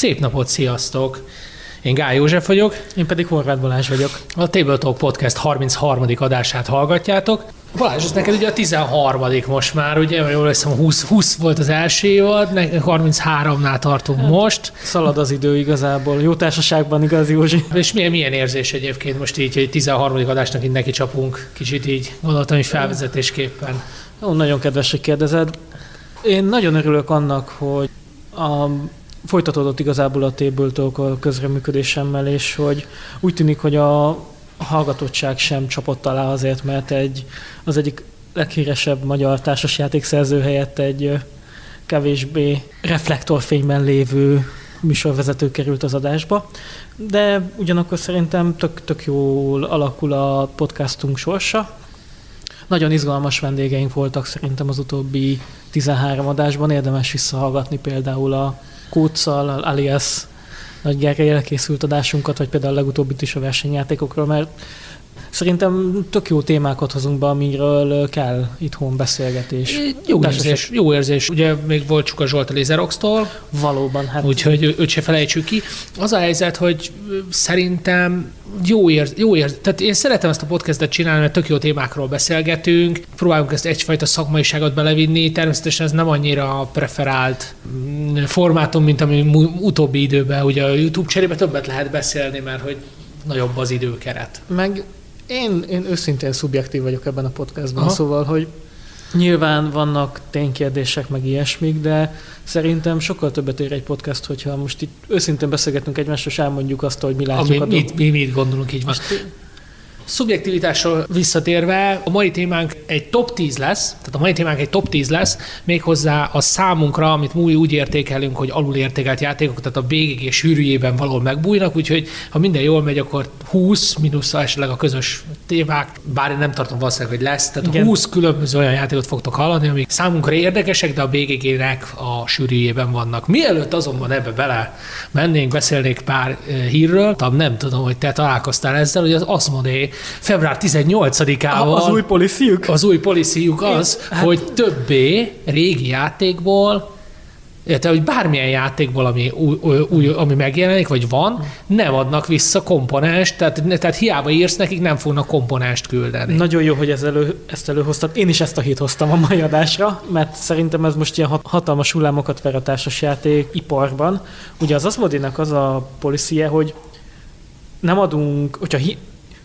Szép napot, sziasztok! Én Gály József vagyok. Én pedig Horváth Balázs vagyok. A Tabletop Podcast 33. adását hallgatjátok. Balázs, ez neked ugye a 13. most már, ugye, jól hiszem 20, 20 volt az első évad, 33-nál tartunk hát, most. Szalad az idő igazából, jó társaságban igaz, Józsi. És milyen, milyen érzés egyébként most így, hogy 13. adásnak így neki csapunk, kicsit így gondoltam, hogy felvezetésképpen. Ó, nagyon kedves, hogy kérdezed. Én nagyon örülök annak, hogy a folytatódott igazából a Table a közreműködésemmel, és hogy úgy tűnik, hogy a hallgatottság sem csapott alá azért, mert egy, az egyik leghíresebb magyar társasjátékszerző helyett egy kevésbé reflektorfényben lévő műsorvezető került az adásba, de ugyanakkor szerintem tök, tök jól alakul a podcastunk sorsa. Nagyon izgalmas vendégeink voltak szerintem az utóbbi 13 adásban, érdemes visszahallgatni például a Kóccal, alias Nagy Gergelyel készült adásunkat, vagy például a legutóbbit is a versenyjátékokról, mert Szerintem tök jó témákat hozunk be, amiről kell itthon beszélgetés. Jó érzés, jó érzés. Ugye még volt Csuka Zsolt a Laserox-tól. Valóban. Hát... Úgyhogy őt se felejtsük ki. Az a helyzet, hogy szerintem jó ér, jó ér, tehát én szeretem ezt a podcastet csinálni, mert tök jó témákról beszélgetünk, próbálunk ezt egyfajta szakmaiságot belevinni, természetesen ez nem annyira preferált mm, formátum, mint ami utóbbi időben, ugye a YouTube cserébe többet lehet beszélni, mert hogy nagyobb az időkeret. Meg én, én őszintén szubjektív vagyok ebben a podcastban, Aha. szóval, hogy Nyilván vannak ténykérdések, meg ilyesmik, de szerintem sokkal többet ér egy podcast, hogyha most itt őszintén beszélgetünk egymással, és elmondjuk azt, hogy mi látjuk Ami, a mit, mi, mit gondolunk így most. Szubjektivitásról visszatérve, a mai témánk egy top 10 lesz, tehát a mai témánk egy top 10 lesz, méghozzá a számunkra, amit mi úgy értékelünk, hogy alulértékelt játékok, tehát a BGG sűrűjében valahol megbújnak, úgyhogy ha minden jól megy, akkor 20 mínusz esetleg a közös témák, bár én nem tartom valószínűleg, hogy lesz, tehát Igen. 20 különböző olyan játékot fogtok hallani, amik számunkra érdekesek, de a BGG-nek a sűrűjében vannak. Mielőtt azonban ebbe bele mennénk, beszélnék pár eh, hírről, nem tudom, hogy te találkoztál ezzel, hogy az Asmodee február 18-ával... Az új policyjuk? Az új policyjuk az, hát... hogy többé régi játékból illetve, hogy bármilyen játékból, ami, új, új, ami megjelenik, vagy van, nem adnak vissza komponást, tehát, tehát hiába írsz nekik, nem fognak komponást küldeni. Nagyon jó, hogy ez elő, ezt előhoztad. Én is ezt a hét hoztam a mai adásra, mert szerintem ez most ilyen hatalmas hullámokat ver a társasjáték iparban. Ugye az Asmodinak az a policie, hogy nem adunk, hogyha hi,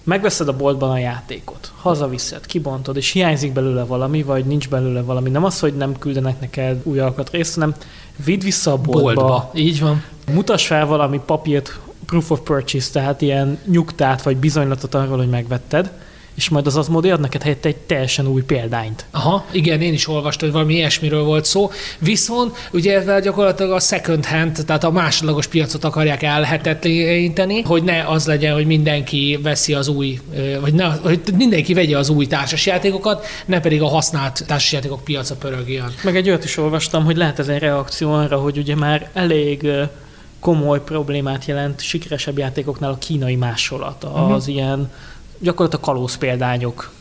megveszed a boltban a játékot, hazaviszed, kibontod, és hiányzik belőle valami, vagy nincs belőle valami. Nem az, hogy nem küldenek neked új alkatrészt, hanem vidd vissza a boltba. boltba. Így van. Mutass fel valami papírt, proof of purchase, tehát ilyen nyugtát vagy bizonylatot arról, hogy megvetted, és majd az Asmodee ad neked helyette egy teljesen új példányt. Aha, igen, én is olvastam, hogy valami ilyesmiről volt szó. Viszont ugye ezzel gyakorlatilag a second hand, tehát a másodlagos piacot akarják elhetetleníteni, hogy ne az legyen, hogy mindenki veszi az új, vagy ne, hogy mindenki vegye az új társasjátékokat, ne pedig a használt társasjátékok piaca pörögjön. Meg egy olyat is olvastam, hogy lehet ez egy reakció arra, hogy ugye már elég komoly problémát jelent sikeresebb játékoknál a kínai másolata, uh-huh. az ilyen gyakorlatilag kalóz példányok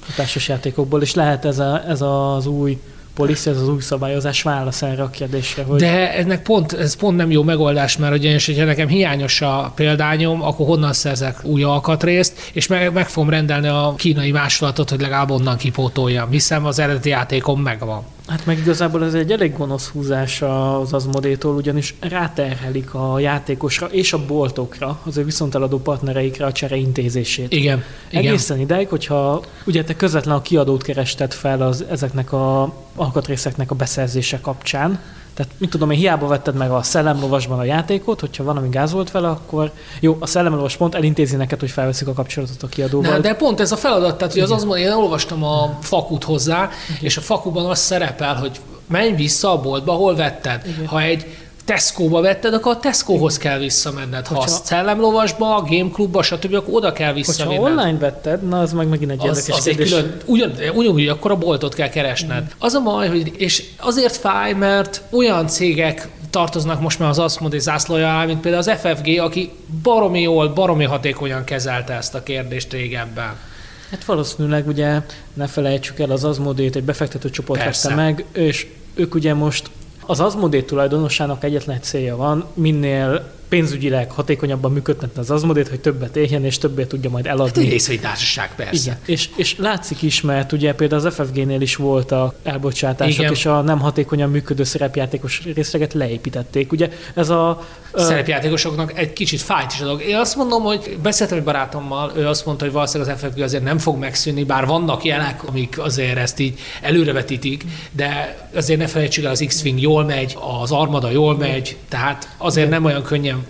a társasjátékokból, és lehet ez, a, ez az új policy, ez az új szabályozás válasz erre a kérdésre. Hogy... De ennek pont, ez pont nem jó megoldás, mert ugyanis, hogyha nekem hiányos a példányom, akkor honnan szerzek új alkatrészt, és meg, meg fogom rendelni a kínai másolatot, hogy legalább onnan kipótoljam, hiszen az eredeti játékom megvan. Hát meg igazából ez egy elég gonosz húzás az Azmodétól, ugyanis ráterhelik a játékosra és a boltokra, az ő viszonteladó partnereikre a csere intézését. Igen. Egészen igen. ideig, hogyha ugye te közvetlen a kiadót kerested fel az, ezeknek a alkatrészeknek a beszerzése kapcsán, tehát, mit tudom én, hiába vetted meg a szellemlovasban a játékot, hogyha van, ami gáz volt vele, akkor jó, a szellemlovas pont elintézi neked, hogy felveszik a kapcsolatot a kiadóval. Nem, de pont ez a feladat, tehát hogy az az, én olvastam a fakut hozzá, Igen. és a fakuban az szerepel, hogy menj vissza a boltba, hol vetted. Igen. Ha egy Tesco-ba vetted, akkor a Tesco-hoz kell visszamenned. Ha Hogyha... a szellemlovasba, a Game Clubba, stb., akkor oda kell visszamenned. Ha online vetted, na az meg megint egy az, érdekes az egy külön, ugyan, ugyanúgy akkor a boltot kell keresned. Mm. Az a baj, hogy, és azért fáj, mert olyan cégek tartoznak most már az Asmodee zászlója alá, mint például az FFG, aki baromi jól, baromi hatékonyan kezelte ezt a kérdést régebben. Hát valószínűleg ugye ne felejtsük el, az Asmodee-t egy befektető csoport vette meg, és ők ugye most Az Asmodee tulajdonosának egyetlen egy célja van, minél pénzügyileg hatékonyabban működtetni az azmodét, hogy többet éljen és többet tudja majd eladni. Hát egy társaság, persze. Igen. És, és látszik is, mert ugye például az FFG-nél is voltak elbocsátások, Igen. és a nem hatékonyan működő szerepjátékos részleget leépítették. Ugye ez a... Szerepjátékosoknak egy kicsit fájt is a dolog. Én azt mondom, hogy beszéltem egy barátommal, ő azt mondta, hogy valószínűleg az FFG azért nem fog megszűnni, bár vannak jelek, amik azért ezt így előrevetítik, de azért ne felejtsük el, az X-Wing jól megy, az Armada jól megy, tehát azért nem olyan könnyen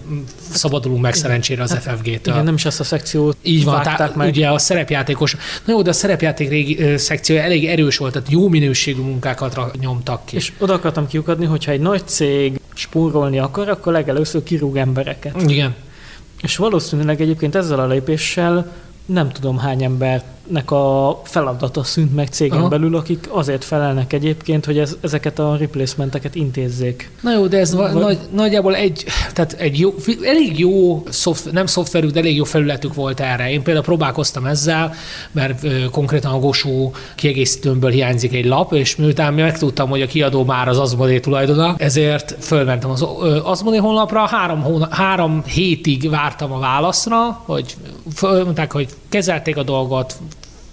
szabadulunk meg szerencsére az FFG-től. Igen, nem is azt a szekciót Így van, tehát meg. ugye a szerepjátékos, na jó, de a szerepjáték régi, szekció elég erős volt, tehát jó minőségű munkákat nyomtak ki. És oda akartam kiukadni, hogyha egy nagy cég spórolni akar, akkor legelőször kirúg embereket. Igen. És valószínűleg egyébként ezzel a lépéssel nem tudom hány ember nek a feladata szűnt meg cégen Aha. belül, akik azért felelnek egyébként, hogy ez, ezeket a replacementeket intézzék. Na jó, de ez Vagy... nagy, nagyjából egy, tehát egy jó, elég jó, szoft, nem szoftverük, de elég jó felületük volt erre. Én például próbálkoztam ezzel, mert ö, konkrétan a Gosó kiegészítőmből hiányzik egy lap, és miután megtudtam, hogy a kiadó már az Azmodé tulajdona, ezért fölmentem az Azmodé honlapra, három, hóna, három hétig vártam a válaszra, hogy mondták, hogy kezelték a dolgot,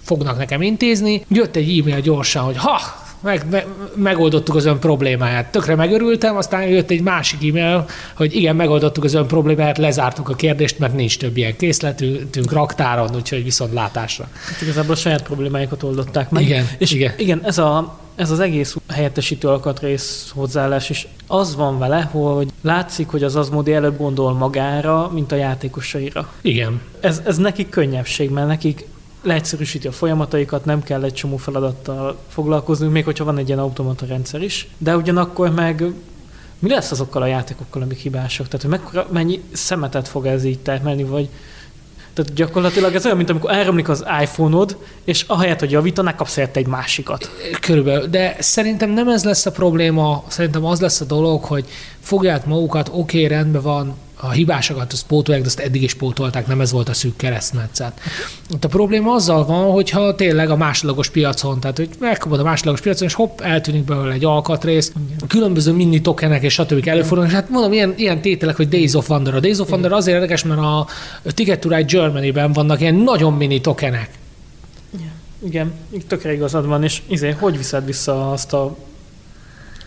fognak nekem intézni. Jött egy e-mail gyorsan, hogy ha, meg, me, megoldottuk az ön problémáját. Tökre megörültem, aztán jött egy másik e-mail, hogy igen, megoldottuk az ön problémáját, lezártuk a kérdést, mert nincs több ilyen készletünk raktáron, úgyhogy viszont látásra. Hát igazából a saját problémáikat oldották meg. Igen, és igen. igen ez, a, ez az egész helyettesítő alkatrész hozzáállás is az van vele, hogy látszik, hogy az azmodi előbb gondol magára, mint a játékosaira. Igen. Ez, ez nekik könnyebbség, mert nekik leegyszerűsíti a folyamataikat, nem kell egy csomó feladattal foglalkozni, még hogyha van egy ilyen automata rendszer is, de ugyanakkor meg mi lesz azokkal a játékokkal, amik hibások? Tehát, hogy mekkora, mennyi szemetet fog ez így termelni, vagy tehát gyakorlatilag ez olyan, mint amikor elromlik az iPhone-od, és ahelyett, hogy javítaná, kapsz egy másikat. Körülbelül. De szerintem nem ez lesz a probléma, szerintem az lesz a dolog, hogy fogják magukat, oké, okay, rendben van, a hibásokat azt pótolják, de azt eddig is pótolták, nem ez volt a szűk keresztmetszet. A probléma azzal van, hogyha tényleg a másodlagos piacon, tehát hogy megkapod a másodlagos piacon, és hopp, eltűnik belőle egy alkatrész, Igen. különböző mini tokenek és stb. előfordulnak, és hát mondom, ilyen, ilyen tételek, hogy Days of Wonder. A Days of Wonder azért érdekes, mert a Ticket to Ride Germany-ben vannak ilyen nagyon mini tokenek. Igen, tökre igazad van, és izé, hogy viszed vissza azt a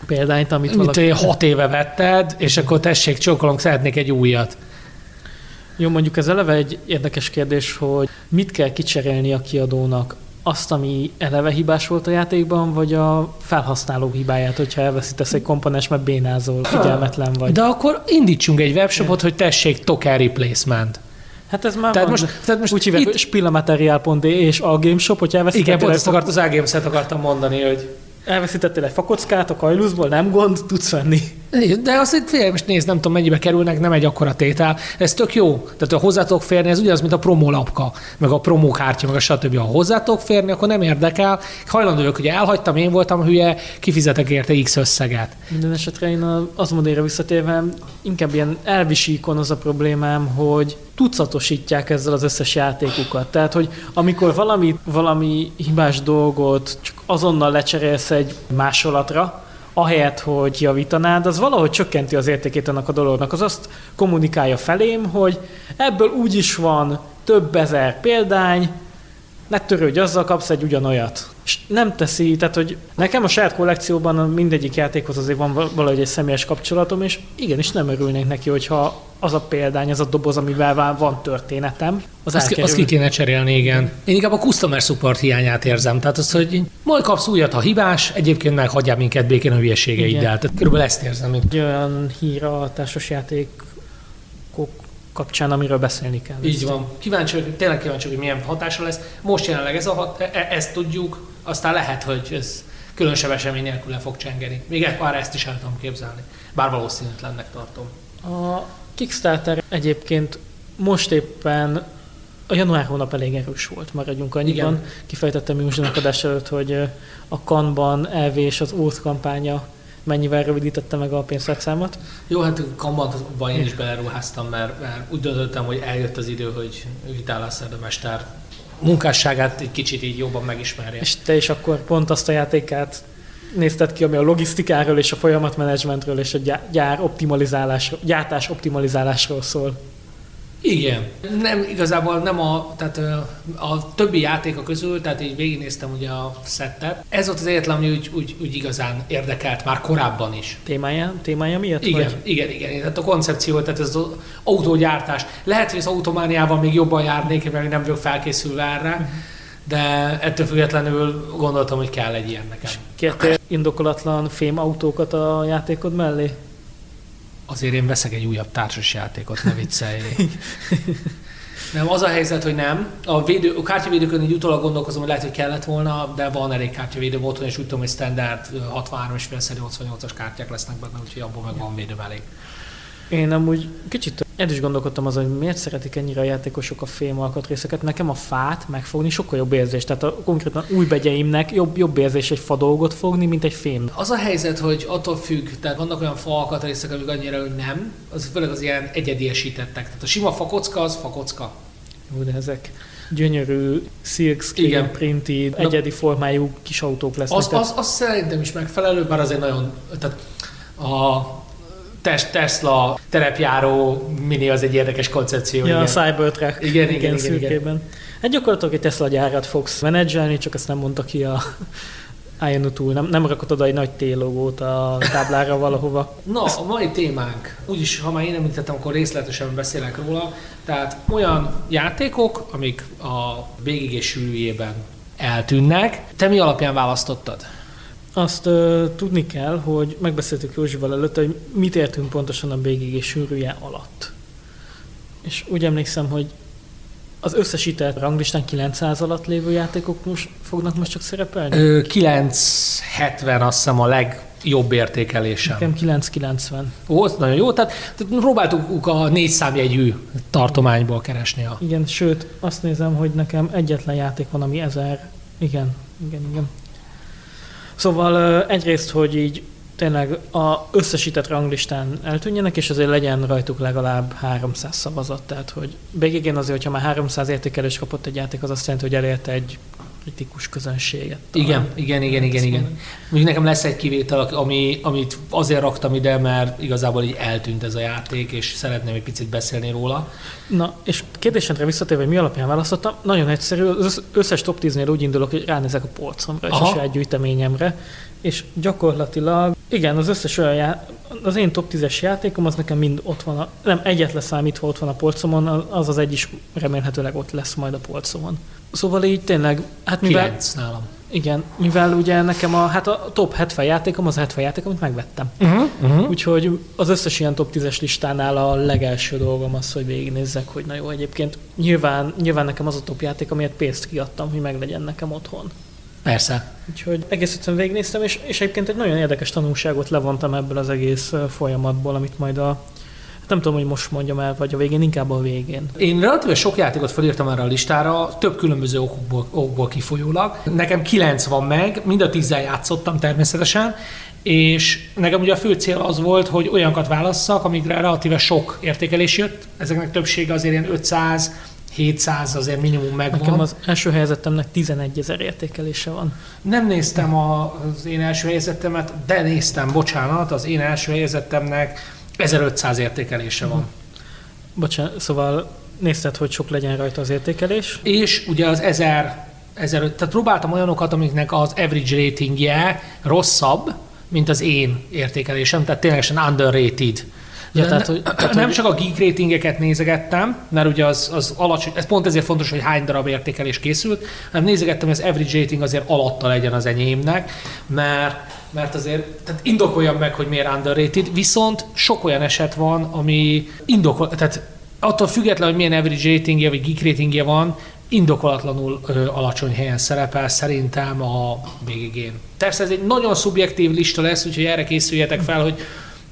példányt, amit Mit valaki... hat éve vetted, és akkor tessék, csókolom, szeretnék egy újat. Jó, mondjuk ez eleve egy érdekes kérdés, hogy mit kell kicserélni a kiadónak? Azt, ami eleve hibás volt a játékban, vagy a felhasználó hibáját, hogyha elveszítesz egy komponens, mert bénázol, figyelmetlen vagy. De akkor indítsunk egy webshopot, hogy tessék token replacement. Hát ez már tehát van. most, tehát most úgy hívják, itt... spillamaterial.de és a Gameshop, hogyha elveszítettél... Igen, pont ezt akart, az A-Games-et akartam mondani, hogy elveszítettél egy fakockát a kajluszból, nem gond, tudsz venni. De azt itt fél, most nézd, nem tudom mennyibe kerülnek, nem egy akkora tétel. Ez tök jó. Tehát ha hozzátok férni, ez ugyanaz, mint a promólapka, meg a promókártya, meg a stb. Ha hozzátok férni, akkor nem érdekel. Hajlandó vagyok, hogy elhagytam, én voltam hülye, kifizetek érte X összeget. Minden esetre én az modére visszatérve inkább ilyen elvisíkon az a problémám, hogy tucatosítják ezzel az összes játékukat. Tehát, hogy amikor valami, valami hibás dolgot csak azonnal lecserélsz egy másolatra, ahelyett, hogy javítanád, az valahogy csökkenti az értékét annak a dolognak. Az azt kommunikálja felém, hogy ebből úgy is van több ezer példány, ne törődj, azzal kapsz egy ugyanolyat. És nem teszi, tehát hogy nekem a saját kollekcióban mindegyik játékhoz azért van valahogy egy személyes kapcsolatom, és igenis nem örülnék neki, hogyha az a példány, az a doboz, amivel van történetem, az azt, ki, azt ki kéne cserélni, igen. Én inkább a customer support hiányát érzem. Tehát az, hogy majd kapsz újat, ha hibás, egyébként meg hagyjál minket békén a hülyeségeiddel. Tehát körülbelül ezt érzem. Egy olyan hír a társasjáték kapcsán, amiről beszélni kell. Így van. Kíváncsi tényleg kíváncsi hogy milyen hatása lesz. Most jelenleg ez a hat, e, e, ezt tudjuk, aztán lehet, hogy ez különösebb esemény nélkül le fog csengeni. Még már ezt is el tudom képzelni. Bár valószínűtlennek tartom. A Kickstarter egyébként most éppen a január hónap elég erős volt, maradjunk annyiban. Igen. Kifejtettem Józsinak adás előtt, hogy a Kanban elv és az Ósz kampánya mennyivel rövidítette meg a pénztárcámat. Jó, hát kambatban én is beleruháztam, mert, mert úgy döntöttem, hogy eljött az idő, hogy Vitál a munkásságát egy kicsit így jobban megismerje. És te is akkor pont azt a játékát nézted ki, ami a logisztikáról és a folyamatmenedzsmentről és a gyár optimalizálásról, gyártás optimalizálásról szól. Igen. Nem, igazából nem a, tehát a többi játéka közül, tehát így végignéztem ugye a szettet. Ez volt az egyetlen, ami úgy, úgy, úgy igazán érdekelt már korábban is. Témája, témája miatt? Igen, vagy? igen, igen. Tehát a koncepció, tehát ez az autógyártás. Lehet, hogy az automániával még jobban járnék, mert nem vagyok felkészülve erre. De ettől függetlenül gondoltam, hogy kell egy ilyen nekem. Kértél indokolatlan fémautókat a játékod mellé? Azért én veszek egy újabb társas játékot, ne viccelj. Nem, az a helyzet, hogy nem. A, védő, a kártyavédőkön így utólag gondolkozom, hogy lehet, hogy kellett volna, de van elég kártyavédő otthon, és úgy tudom, hogy standard 63,5 szeri 88-as kártyák lesznek benne, úgyhogy abból meg van védőm elég. Én amúgy kicsit el is gondolkodtam azon, hogy miért szeretik ennyire a játékosok a fém alkatrészeket. Nekem a fát megfogni sokkal jobb érzés. Tehát a, konkrétan új begyeimnek jobb, jobb érzés egy fa dolgot fogni, mint egy fém. Az a helyzet, hogy attól függ, tehát vannak olyan fa alkatrészek, amik annyira, hogy nem, az főleg az ilyen egyediesítettek. Tehát a sima fakocka az fakocka. Jó, de ezek gyönyörű silkscreen printi, egyedi formájú kis autók lesznek. Az, az, az szerintem is megfelelő, bár azért nagyon, tehát a Tesla terepjáró mini az egy érdekes koncepció. Ja, igen. a Cybertruck. Igen, igen, igen, igen, igen. Hát gyakorlatilag egy Tesla gyárat fogsz menedzselni, csak ezt nem mondta ki a Ion túl. Nem, nem rakott oda egy nagy T-logót a táblára valahova. Na, a mai témánk, úgyis, ha már én említettem, akkor részletesen beszélek róla. Tehát olyan játékok, amik a sűrűjében eltűnnek. Te mi alapján választottad? Azt uh, tudni kell, hogy megbeszéltük Józsival előtt, hogy mit értünk pontosan a BGG sűrűje alatt. És úgy emlékszem, hogy az összesített ranglistán 900 alatt lévő játékok most fognak most csak szerepelni? Ö, 970 azt hiszem a legjobb értékelésem. Nekem 990. Ó, az nagyon jó, tehát, tehát próbáltuk a négy számjegyű tartományból keresni a... Igen, sőt, azt nézem, hogy nekem egyetlen játék van, ami ezer. Igen, igen, igen. Szóval egyrészt, hogy így tényleg a összesített ranglistán eltűnjenek, és azért legyen rajtuk legalább 300 szavazat. Tehát, hogy végigén azért, hogyha már 300 értékelés kapott egy játék, az azt jelenti, hogy elérte egy kritikus közönséget. Igen, igen, igen, igen, igen. Még nekem lesz egy kivétel, ami, amit azért raktam ide, mert igazából így eltűnt ez a játék, és szeretném egy picit beszélni róla. Na, és kérdésedre visszatérve, hogy mi alapján választottam, nagyon egyszerű, az összes top 10-nél úgy indulok, hogy ránézek a polcomra és Aha. a saját gyűjteményemre, és gyakorlatilag, igen, az összes olyan já- az én top 10-es játékom, az nekem mind ott van, a, nem egyet leszámítva ott van a polcomon, az az egy is remélhetőleg ott lesz majd a polcomon. Szóval így tényleg, hát mivel... 9 nálam. Igen, mivel ugye nekem a, hát a top 70 játékom az a 70 játék, amit megvettem. Uh-huh, uh-huh. Úgyhogy az összes ilyen top 10-es listánál a legelső dolgom az, hogy végignézzek, hogy na jó, egyébként nyilván, nyilván nekem az a top játék, amiért pénzt kiadtam, hogy meglegyen nekem otthon. Persze. Úgyhogy egész egyszerűen végignéztem, és, és egyébként egy nagyon érdekes tanulságot levontam ebből az egész folyamatból, amit majd a nem tudom, hogy most mondjam el, vagy a végén, inkább a végén. Én relatíve sok játékot felírtam erre a listára, több különböző okokból, okokból kifolyólag. Nekem kilenc van meg, mind a tízzel játszottam természetesen, és nekem ugye a fő cél az volt, hogy olyanokat válasszak, amikre relatíve sok értékelés jött. Ezeknek többsége azért ilyen 500, 700 azért minimum megvan. Nekem az első helyezettemnek 11 ezer értékelése van. Nem néztem az én első helyezettemet, de néztem, bocsánat, az én első helyezettemnek 1500 értékelése van. Bocsánat, szóval nézted, hogy sok legyen rajta az értékelés? És ugye az 1000, 1000 tehát próbáltam olyanokat, amiknek az average ratingje rosszabb, mint az én értékelésem, tehát ténylegesen underrated. Ja, tehát, hogy, tehát, nem csak a geek ratingeket nézegettem, mert ugye az, az alacsony, ez pont ezért fontos, hogy hány darab értékelés készült, hanem nézegettem, hogy az average rating azért alatta legyen az enyémnek, mert mert azért tehát indokoljam meg, hogy miért underrated, viszont sok olyan eset van, ami indokol, tehát attól függetlenül, hogy milyen average ratingje vagy geek ratingje van, indokolatlanul ö, alacsony helyen szerepel szerintem a BGG-n. Persze ez egy nagyon szubjektív lista lesz, úgyhogy erre készüljetek fel, hogy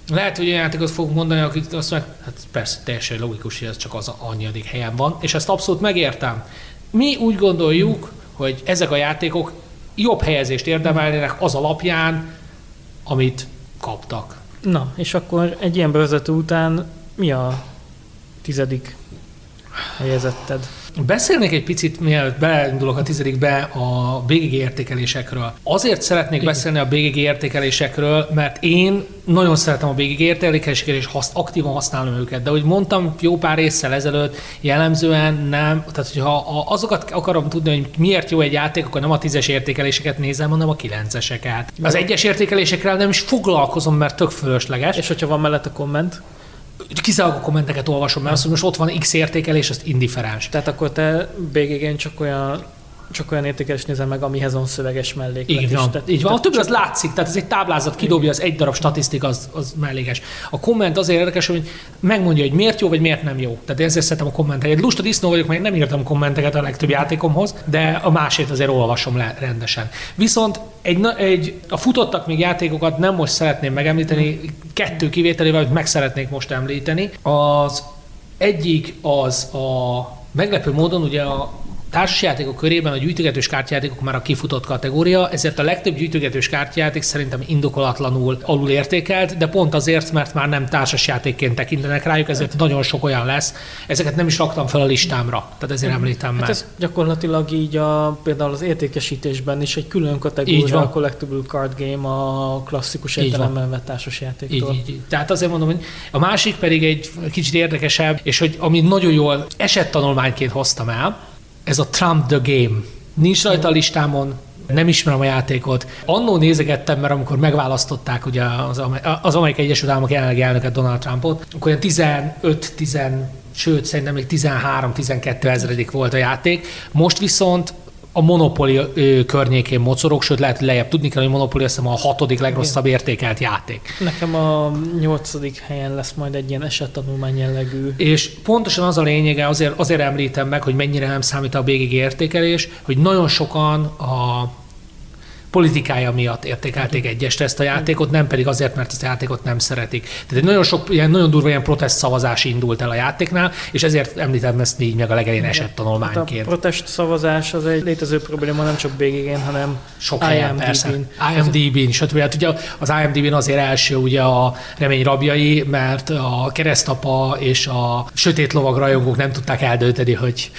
lehet, hogy olyan játékot fogunk mondani, akik azt mondják, hát persze teljesen logikus, hogy ez csak az annyiadik helyen van, és ezt abszolút megértem. Mi úgy gondoljuk, hogy ezek a játékok jobb helyezést érdemelnének az alapján, amit kaptak. Na, és akkor egy ilyen bevezető után mi a tizedik helyezetted? Beszélnék egy picit, mielőtt beindulok a tizedikbe a BGG értékelésekről. Azért szeretnék Igen. beszélni a BGG értékelésekről, mert én nagyon szeretem a BGG értékeléseket, és hasz, aktívan használom őket. De ahogy mondtam jó pár résszel ezelőtt, jellemzően nem, tehát hogyha azokat akarom tudni, hogy miért jó egy játék, akkor nem a tízes értékeléseket nézem, hanem a kilenceseket. Az egyes értékelésekkel nem is foglalkozom, mert tök fölösleges. És hogyha van mellett a komment? Kizárólag a kommenteket olvasom, mert azt, hogy most ott van X értékelés, az indiferens. Tehát akkor te BGG-n csak olyan csak olyan értékelés nézem meg, amihez van szöveges melléklet így van, Tehát, így van. A többi az látszik, tehát ez egy táblázat, kidobja az egy darab statisztika, az, az mellékes. A komment azért érdekes, hogy megmondja, hogy miért jó, vagy miért nem jó. Tehát ezért szeretem a kommenteket. Egy lusta disznó vagyok, mert nem írtam kommenteket a legtöbb játékomhoz, de a másét azért olvasom le rendesen. Viszont egy, egy, a futottak még játékokat nem most szeretném megemlíteni, kettő kivételével, hogy meg szeretnék most említeni. Az egyik az a meglepő módon ugye a társasjátékok körében a gyűjtögetős kártyajátékok már a kifutott kategória, ezért a legtöbb gyűjtögetős kártyajáték szerintem indokolatlanul alul értékelt, de pont azért, mert már nem társasjátékként tekintenek rájuk, ezért nagyon sok olyan lesz. Ezeket nem is raktam fel a listámra, tehát ezért említem hát meg. ez gyakorlatilag így a, például az értékesítésben is egy külön kategória, a Collectible Card Game a klasszikus értelemben vett társasjátéktól. Így, így, Tehát azért mondom, hogy a másik pedig egy kicsit érdekesebb, és hogy ami nagyon jól esettanulmányként hoztam el, ez a Trump the Game. Nincs rajta a listámon, nem ismerem a játékot. Annó nézegettem, mert amikor megválasztották ugye az, az Amerikai Egyesült Államok jelenlegi elnöket Donald Trumpot, akkor olyan 15 10 sőt, szerintem még 13-12 ezredik volt a játék. Most viszont a Monopoly környékén mocorog, sőt lehet, hogy lejjebb tudni kell, hogy Monopoly azt hiszem a hatodik legrosszabb értékelt játék. Nekem a nyolcadik helyen lesz majd egy ilyen esettanulmány jellegű. És pontosan az a lényege, azért, azért említem meg, hogy mennyire nem számít a BGG értékelés, hogy nagyon sokan a politikája miatt értékelték egyesre ezt a játékot, nem pedig azért, mert ezt a játékot nem szeretik. Tehát egy nagyon sok, ilyen, nagyon durva ilyen protest szavazás indult el a játéknál, és ezért említem ezt így meg a legelején esett tanulmányként. Hát a protest szavazás az egy létező probléma nem csak BGG-n, hanem sok helyen, persze. IMDb-n, stb. Hát ugye az IMDb-n azért első ugye a remény rabjai, mert a keresztapa és a sötét lovag rajongók nem tudták eldönteni, hogy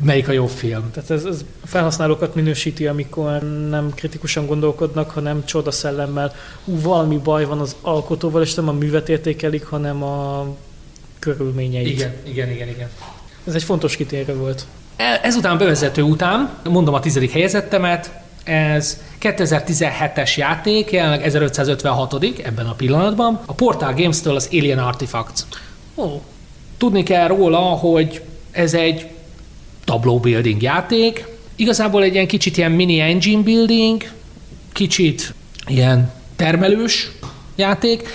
melyik a jobb film. Tehát ez, ez felhasználókat minősíti, amikor nem kritikusan gondolkodnak, hanem csoda szellemmel, ú, valami baj van az alkotóval, és nem a művet értékelik, hanem a körülményeit. Igen, igen, igen, igen. Ez egy fontos kitérő volt. E, ezután bevezető után, mondom a tizedik helyezettemet, ez 2017-es játék, jelenleg 1556 ebben a pillanatban. A Portal Games-től az Alien Artifacts. Ó. Tudni kell róla, hogy ez egy tabló building játék. Igazából egy ilyen kicsit ilyen mini engine building, kicsit ilyen termelős játék.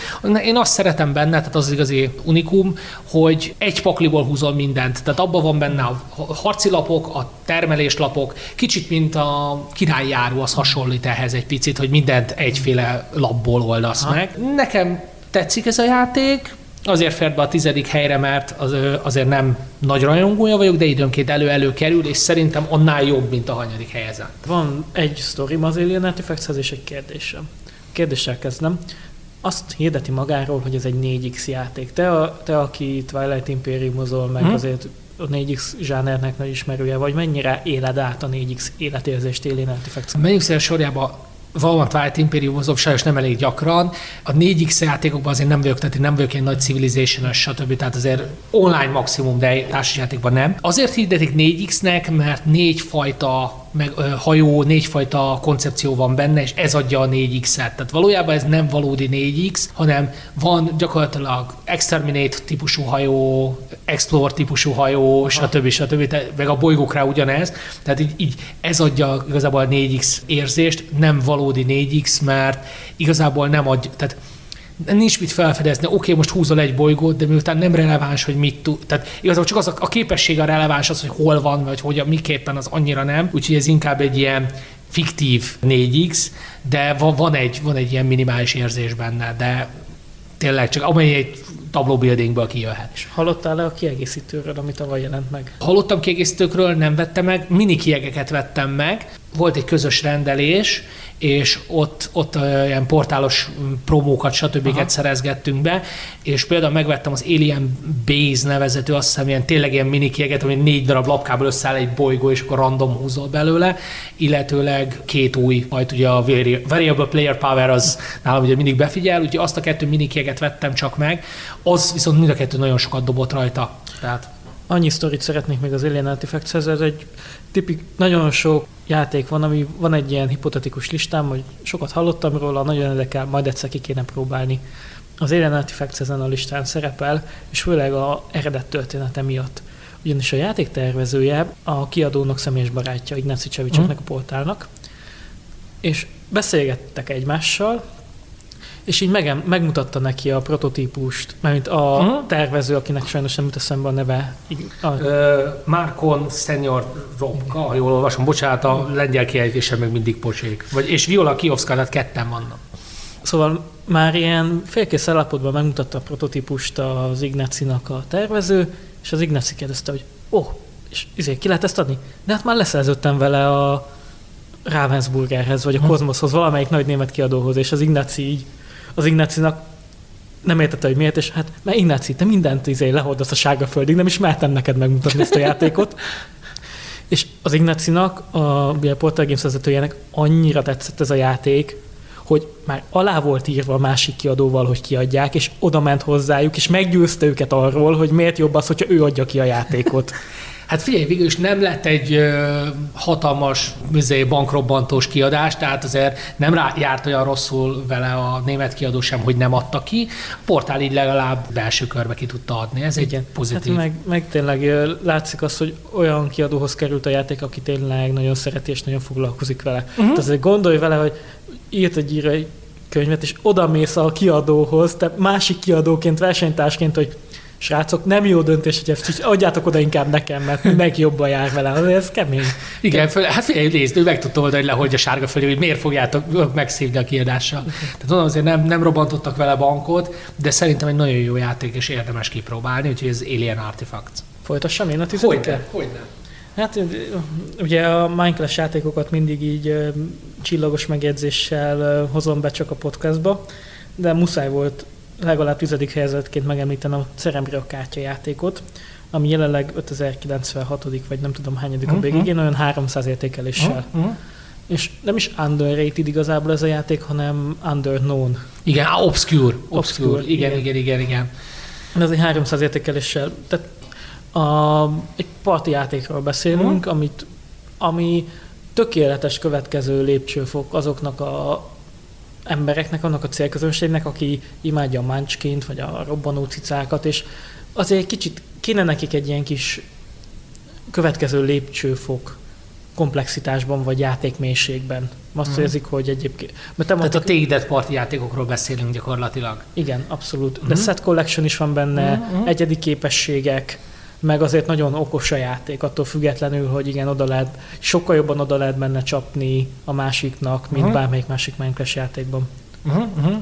Én azt szeretem benne, tehát az, az igazi unikum, hogy egy pakliból húzol mindent. Tehát abban van benne a harci lapok, a termeléslapok, kicsit mint a királyjáró, az hasonlít ehhez egy picit, hogy mindent egyféle lapból oldasz ha. meg. Nekem tetszik ez a játék, Azért fért be a tizedik helyre, mert az, azért nem nagy rajongója vagyok, de időnként elő-elő kerül, és szerintem annál jobb, mint a hanyadik helyezett. Van egy sztori az Alien Artifacts és egy kérdésem. Kérdéssel kezdem. Azt hirdeti magáról, hogy ez egy 4X játék. Te, a, te aki Twilight Imperiumozol, meg hmm. azért a 4X zsánernek nagy ismerője vagy, mennyire éled át a 4X életérzést Alien Artifacts? Menjünk szépen sorjába Valorant White Imperium mozog sajnos nem elég gyakran. A 4X játékokban azért nem vagyok, tehát nem vagyok egy nagy civilization stb. Tehát azért online maximum, de társasjátékban nem. Azért hirdetik 4X-nek, mert négy fajta meg, ö, hajó, négyfajta koncepció van benne, és ez adja a 4X-et. Tehát valójában ez nem valódi 4X, hanem van gyakorlatilag Exterminate típusú hajó, Explore típusú hajó, Aha. stb. stb. stb. meg a bolygókra ugyanez. Tehát így, így ez adja igazából a 4X érzést, nem valódi 4X, mert igazából nem adja, tehát nincs mit felfedezni. Oké, okay, most húzol egy bolygót, de miután nem releváns, hogy mit tud. Tehát igazából csak az a, a képesség a releváns az, hogy hol van, vagy hogy miképpen az annyira nem. Úgyhogy ez inkább egy ilyen fiktív 4X, de van, van, egy, van egy ilyen minimális érzés benne, de tényleg csak amely egy tabló buildingből kijöhet. És hallottál-e a kiegészítőről, amit tavaly jelent meg? Hallottam kiegészítőkről, nem vettem meg, mini kiegeket vettem meg, volt egy közös rendelés, és ott, ott ilyen portálos promókat, stb. Aha. szerezgettünk be, és például megvettem az Alien Base nevezető, azt hiszem ilyen tényleg ilyen mini kieget, ami négy darab lapkából összeáll egy bolygó, és akkor random húzol belőle, illetőleg két új, majd ugye a Variable Player Power az nálam ugye mindig befigyel, úgyhogy azt a kettő mini kieget vettem csak meg, az viszont mind a kettő nagyon sokat dobott rajta. Tehát annyi sztorit szeretnék még az Alien Artifacts-hez, ez egy tipik, nagyon sok játék van, ami van egy ilyen hipotetikus listám, hogy sokat hallottam róla, nagyon érdekel, majd egyszer ki kéne próbálni. Az Alien Artifacts ezen a listán szerepel, és főleg a eredet története miatt. Ugyanis a játék tervezője a kiadónak személyes barátja, Ignáci Csevicsoknak mm. a portálnak, és beszélgettek egymással, és így meg, megmutatta neki a prototípust, mert a uh-huh. tervező, akinek sajnos nem jut eszembe a neve. A... Márkon Senior Robka, ha jól olvasom, bocsánat, a lengyel kiejtése meg mindig pocsék. Vagy, és Viola Kiovszka, tehát ketten vannak. Szóval már ilyen félkész állapotban megmutatta a prototípust az Ignácinak a tervező, és az Ignáci kérdezte, hogy ó, oh, és izé, ki lehet ezt adni? De hát már leszerződtem vele a Ravensburgerhez, vagy a Kozmoszhoz, valamelyik nagy német kiadóhoz, és az Ignáci így az Ignácinak nem értette, hogy miért, és hát, mert Ignáci, te mindent izé lehordasz a sárga földig, nem is mertem neked megmutatni ezt a játékot. és az Ignácinak, a, a Portal Games vezetőjének annyira tetszett ez a játék, hogy már alá volt írva a másik kiadóval, hogy kiadják, és oda ment hozzájuk, és meggyőzte őket arról, hogy miért jobb az, hogyha ő adja ki a játékot. Hát figyelj, végül is nem lett egy ö, hatalmas műzé bankrobbantós kiadás, tehát azért nem rá, járt olyan rosszul vele a német kiadó sem, hogy nem adta ki. A portál így legalább belső körbe ki tudta adni. Ez Igen. egy pozitív. Hát meg, meg tényleg látszik az, hogy olyan kiadóhoz került a játék, aki tényleg nagyon szereti és nagyon foglalkozik vele. Uh-huh. Tehát azért gondolj vele, hogy írt egy író egy könyvet, és oda mész a kiadóhoz, te másik kiadóként, versenytársként, hogy srácok, nem jó döntés, hogy ezt adjátok oda inkább nekem, mert mindenki jobban jár vele, azért ez kemény. Igen, föl, hát figyelj, nézd, ő meg tudta oldani le, hogy a sárga fölé, hogy miért fogjátok megszívni a kiadással. Tehát tudom, azért nem, nem robbantottak vele bankot, de szerintem egy nagyon jó játék, és érdemes kipróbálni, úgyhogy ez Alien Artifacts. Folytassam én a tizediket? Hogyne, hogyne. Hát ugye a Minecraft játékokat mindig így csillagos megjegyzéssel hozom be csak a podcastba, de muszáj volt legalább tizedik helyzetként megemlítenem a Cerebria kártyajátékot, ami jelenleg 5096 vagy nem tudom hányadik uh-huh. a mhm, végén, olyan 300 értékeléssel. Uh-huh. És nem is underrated igazából ez a játék, hanem underknown. Igen, obscure. Obscure, obscure. Igen, igen, igen, igen, igen. Ez egy 300 értékeléssel. Tehát a, egy parti játékról beszélünk, uh-huh. amit, ami tökéletes következő lépcsőfok azoknak a embereknek, annak a célközönségnek, aki imádja a mancsként, vagy a robbanó cicákat, és azért egy kicsit kéne nekik egy ilyen kis következő lépcsőfok komplexitásban vagy játékmélységben. Azt mm. érzik, hogy egyébként... Mert Tehát a tégedet parti játékokról beszélünk gyakorlatilag. Igen, abszolút. De mm. set collection is van benne, mm-hmm. egyedi képességek, meg azért nagyon okos a játék, attól függetlenül, hogy igen, oda lehet, sokkal jobban oda lehet benne csapni a másiknak, mint uh-huh. bármelyik másik Minecraft játékban. Uh-huh, uh-huh.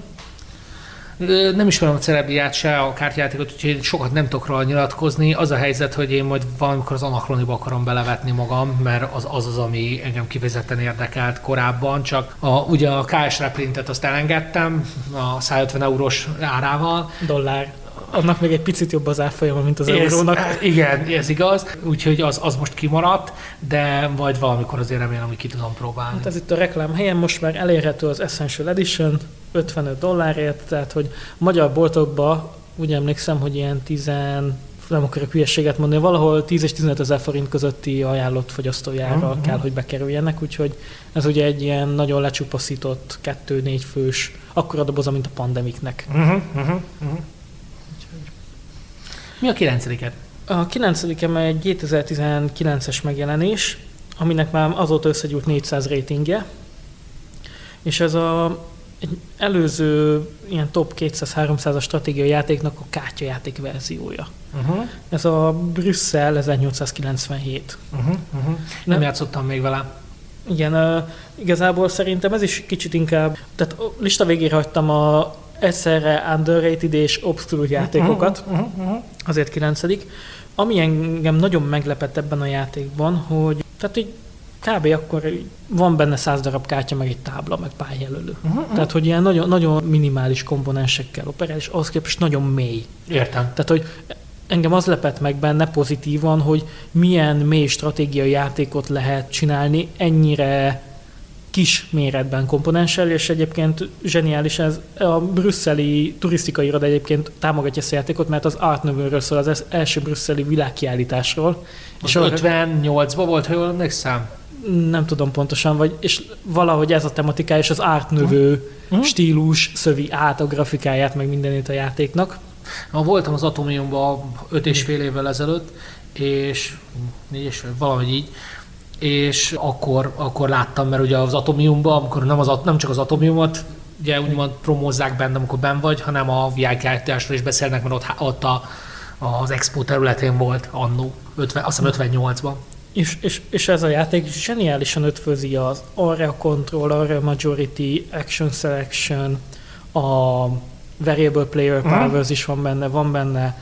Nem ismerem a cerebiát se, a kártyajátékot, úgyhogy sokat nem tudok róla nyilatkozni. Az a helyzet, hogy én majd valamikor az anakroniba akarom belevetni magam, mert az az, az ami engem kifejezetten érdekelt korábban, csak a, ugye a KS reprintet azt elengedtem a 150 eurós árával. Dollár annak még egy picit jobb az árfolyama, mint az ez, eurónak. Igen, ez igaz, úgyhogy az, az most kimaradt, de majd valamikor azért remélem, hogy ki tudom próbálni. Hát ez itt a reklám helyen most már elérhető az Essential Edition 55 dollárért, tehát hogy magyar boltokba úgy emlékszem, hogy ilyen 10 nem akarok hülyeséget mondani, valahol 10 és 15 ezer forint közötti ajánlott fogyasztójára uh-huh. kell, hogy bekerüljenek, úgyhogy ez ugye egy ilyen nagyon lecsupaszított 2-4 fős, akkora doboz, mint a pandemiknek. Uh-huh, uh-huh, uh-huh. Mi a kilencediket? A kilencedikem egy 2019-es megjelenés, aminek már azóta összegyűlt 400 ratingje, és ez a egy előző ilyen top 200-300-as stratégiai játéknak a kártyajáték verziója. Uh-huh. Ez a Brüsszel 1897. Uh-huh, uh-huh. Nem, Nem játszottam még vele. Igen, uh, igazából szerintem ez is kicsit inkább, tehát lista végére hagytam a egyszerre underrated és obscure játékokat, uh-huh, uh-huh. azért kilencedik. Ami engem nagyon meglepett ebben a játékban, hogy tehát így kb. akkor van benne száz darab kártya, meg egy tábla, meg pályjelölő. Uh-huh, uh-huh. Tehát, hogy ilyen nagyon, nagyon minimális komponensekkel operál, és ahhoz képest nagyon mély. Értem. Tehát, hogy engem az lepett meg benne pozitívan, hogy milyen mély stratégiai játékot lehet csinálni ennyire kis méretben komponenssel, és egyébként zseniális ez. A brüsszeli turisztikai iroda egyébként támogatja ezt a játékot, mert az Art Nouveau-ről szól, az első brüsszeli világkiállításról. És 58-ban volt, ha jól emlékszem? Nem tudom pontosan, vagy, és valahogy ez a tematikája, és az Art Nouveau uh-huh. stílus szövi át a grafikáját, meg mindenét a játéknak. Ha voltam az Atomiumban 5 és fél évvel ezelőtt, és négy és fél, valahogy így, és akkor, akkor láttam, mert ugye az Atomiumban, amikor nem, az, nem csak az Atomiumot, ugye úgymond promózzák benne, amikor ben vagy, hanem a vip is beszélnek, mert ott, ott a, az expo területén volt annó, 50, azt hiszem 58-ban. És, és, és ez a játék zseniálisan ötvözi az Area Control, Area Majority, Action Selection, a Variable Player mhm. Powers uh-huh. is van benne, van benne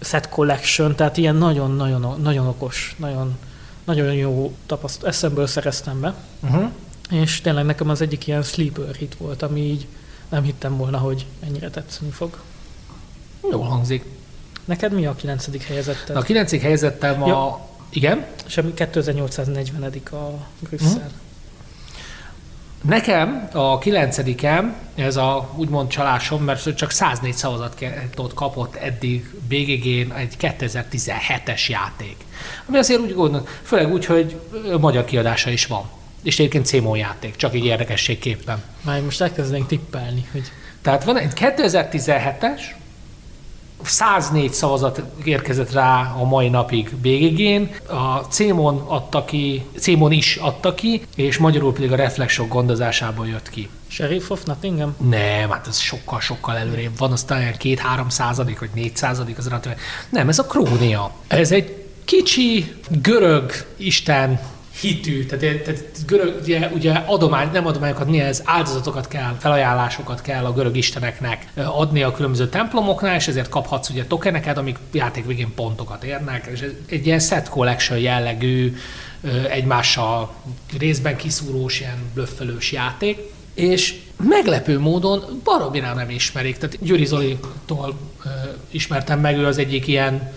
Set Collection, tehát ilyen nagyon-nagyon nagyon okos, nagyon nagyon jó tapasztalat, eszemből szereztem be, uh-huh. és tényleg nekem az egyik ilyen sleeper hit volt, ami így nem hittem volna, hogy ennyire tetszeni fog. Jól hangzik. Neked mi a kilencedik helyezetted? A kilencedik helyezettem a... Ja. Igen? És 2840 a Brüsszel. Uh-huh. Nekem a kilencedikem, ez a úgymond csalásom, mert csak 104 szavazatot kapott eddig BGG-n egy 2017-es játék. Ami azért úgy gondolom, főleg úgy, hogy magyar kiadása is van. És egyébként CMO játék, csak így érdekességképpen. Már most elkezdenénk tippelni, hogy... Tehát van egy 2017-es, 104 szavazat érkezett rá a mai napig BGG-n. A Cémon adta ki, Cémon is adta ki, és magyarul pedig a Reflexok gondozásából jött ki. Sheriff of Nottingham? Nem, hát ez sokkal-sokkal előrébb van, aztán két-három századik, vagy négy századik az Nem, ez a Krónia. Ez egy kicsi görög isten hitű, tehát, tehát görög, ugye, ugye adomány, nem adományokat, mi ez, áldozatokat kell, felajánlásokat kell a görög isteneknek adni a különböző templomoknál, és ezért kaphatsz ugye tokeneket, amik játék végén pontokat érnek, és ez egy ilyen set collection jellegű, egymással részben kiszúrós, ilyen blöffelős játék, és meglepő módon baromira nem ismerik. Tehát Gyuri Zolitól ismertem meg, ő az egyik ilyen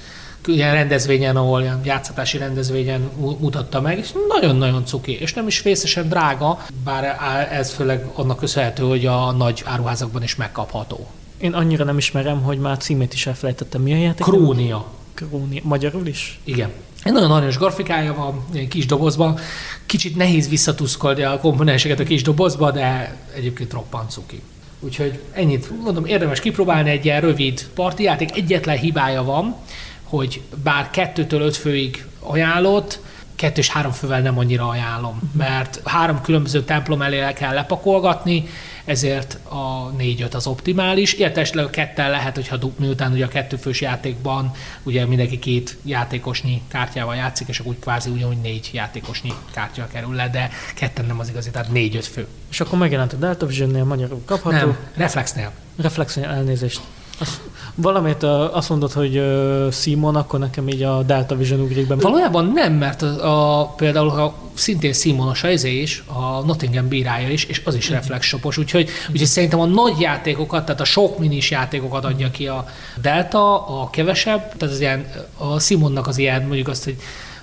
ilyen rendezvényen, ahol ilyen játszatási rendezvényen mutatta meg, és nagyon-nagyon cuki, és nem is vészesen drága, bár ez főleg annak köszönhető, hogy a nagy áruházakban is megkapható. Én annyira nem ismerem, hogy már címét is elfelejtettem. Mi a játék? Krónia. Krónia. Magyarul is? Igen. Egy nagyon aranyos grafikája van, egy kis dobozban. Kicsit nehéz visszatuszkolni a komponenseket a kis dobozba, de egyébként roppant cuki. Úgyhogy ennyit mondom, érdemes kipróbálni egy ilyen rövid partijáték. Egyetlen hibája van, hogy bár kettőtől öt főig ajánlott, kettő és három fővel nem annyira ajánlom, mhm. mert három különböző templom elé el kell lepakolgatni, ezért a négy-öt az optimális. Értesleg a ketten lehet, hogyha miután ugye a kettőfős játékban ugye mindenki két játékosnyi kártyával játszik, és akkor úgy kvázi ugyanúgy négy játékosnyi kártya kerül le, de ketten nem az igazi, tehát négy-öt fő. És akkor megjelent a Delta Vision-nél magyarul kapható? Nem, Reflexnél. Reflexnél elnézést. Azt, valamit azt mondod, hogy Simon, akkor nekem így a Delta Vision ugrik be. Valójában nem, mert a, a, például a, szintén Simonos a izé is, a Nottingham bírája is, és az is reflexshopos, úgyhogy, úgyhogy szerintem a nagy játékokat, tehát a sok minis játékokat adja ki a Delta, a kevesebb, tehát az ilyen, a Simonnak az ilyen, mondjuk azt, hogy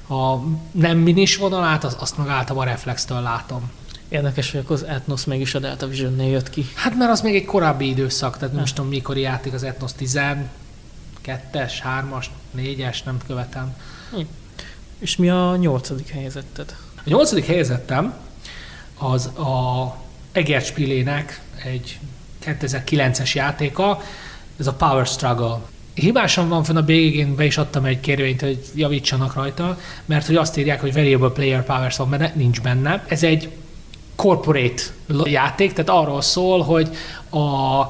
a nem minis vonalát, az, azt meg általában a reflextől látom. Érdekes, hogy akkor az Etnos mégis a Delta vision jött ki. Hát mert az még egy korábbi időszak, tehát nem tudom mikor játék az Etnos 12-es, 3-as, 4-es, nem követem. Hm. És mi a nyolcadik helyezetted? A nyolcadik helyezettem az a Egerspilének egy 2009-es játéka, ez a Power Struggle. Hibásan van fenn a bg be is adtam egy kérvényt, hogy javítsanak rajta, mert hogy azt írják, hogy Variable Player Powers van benne, nincs benne. Ez egy corporate játék, tehát arról szól, hogy a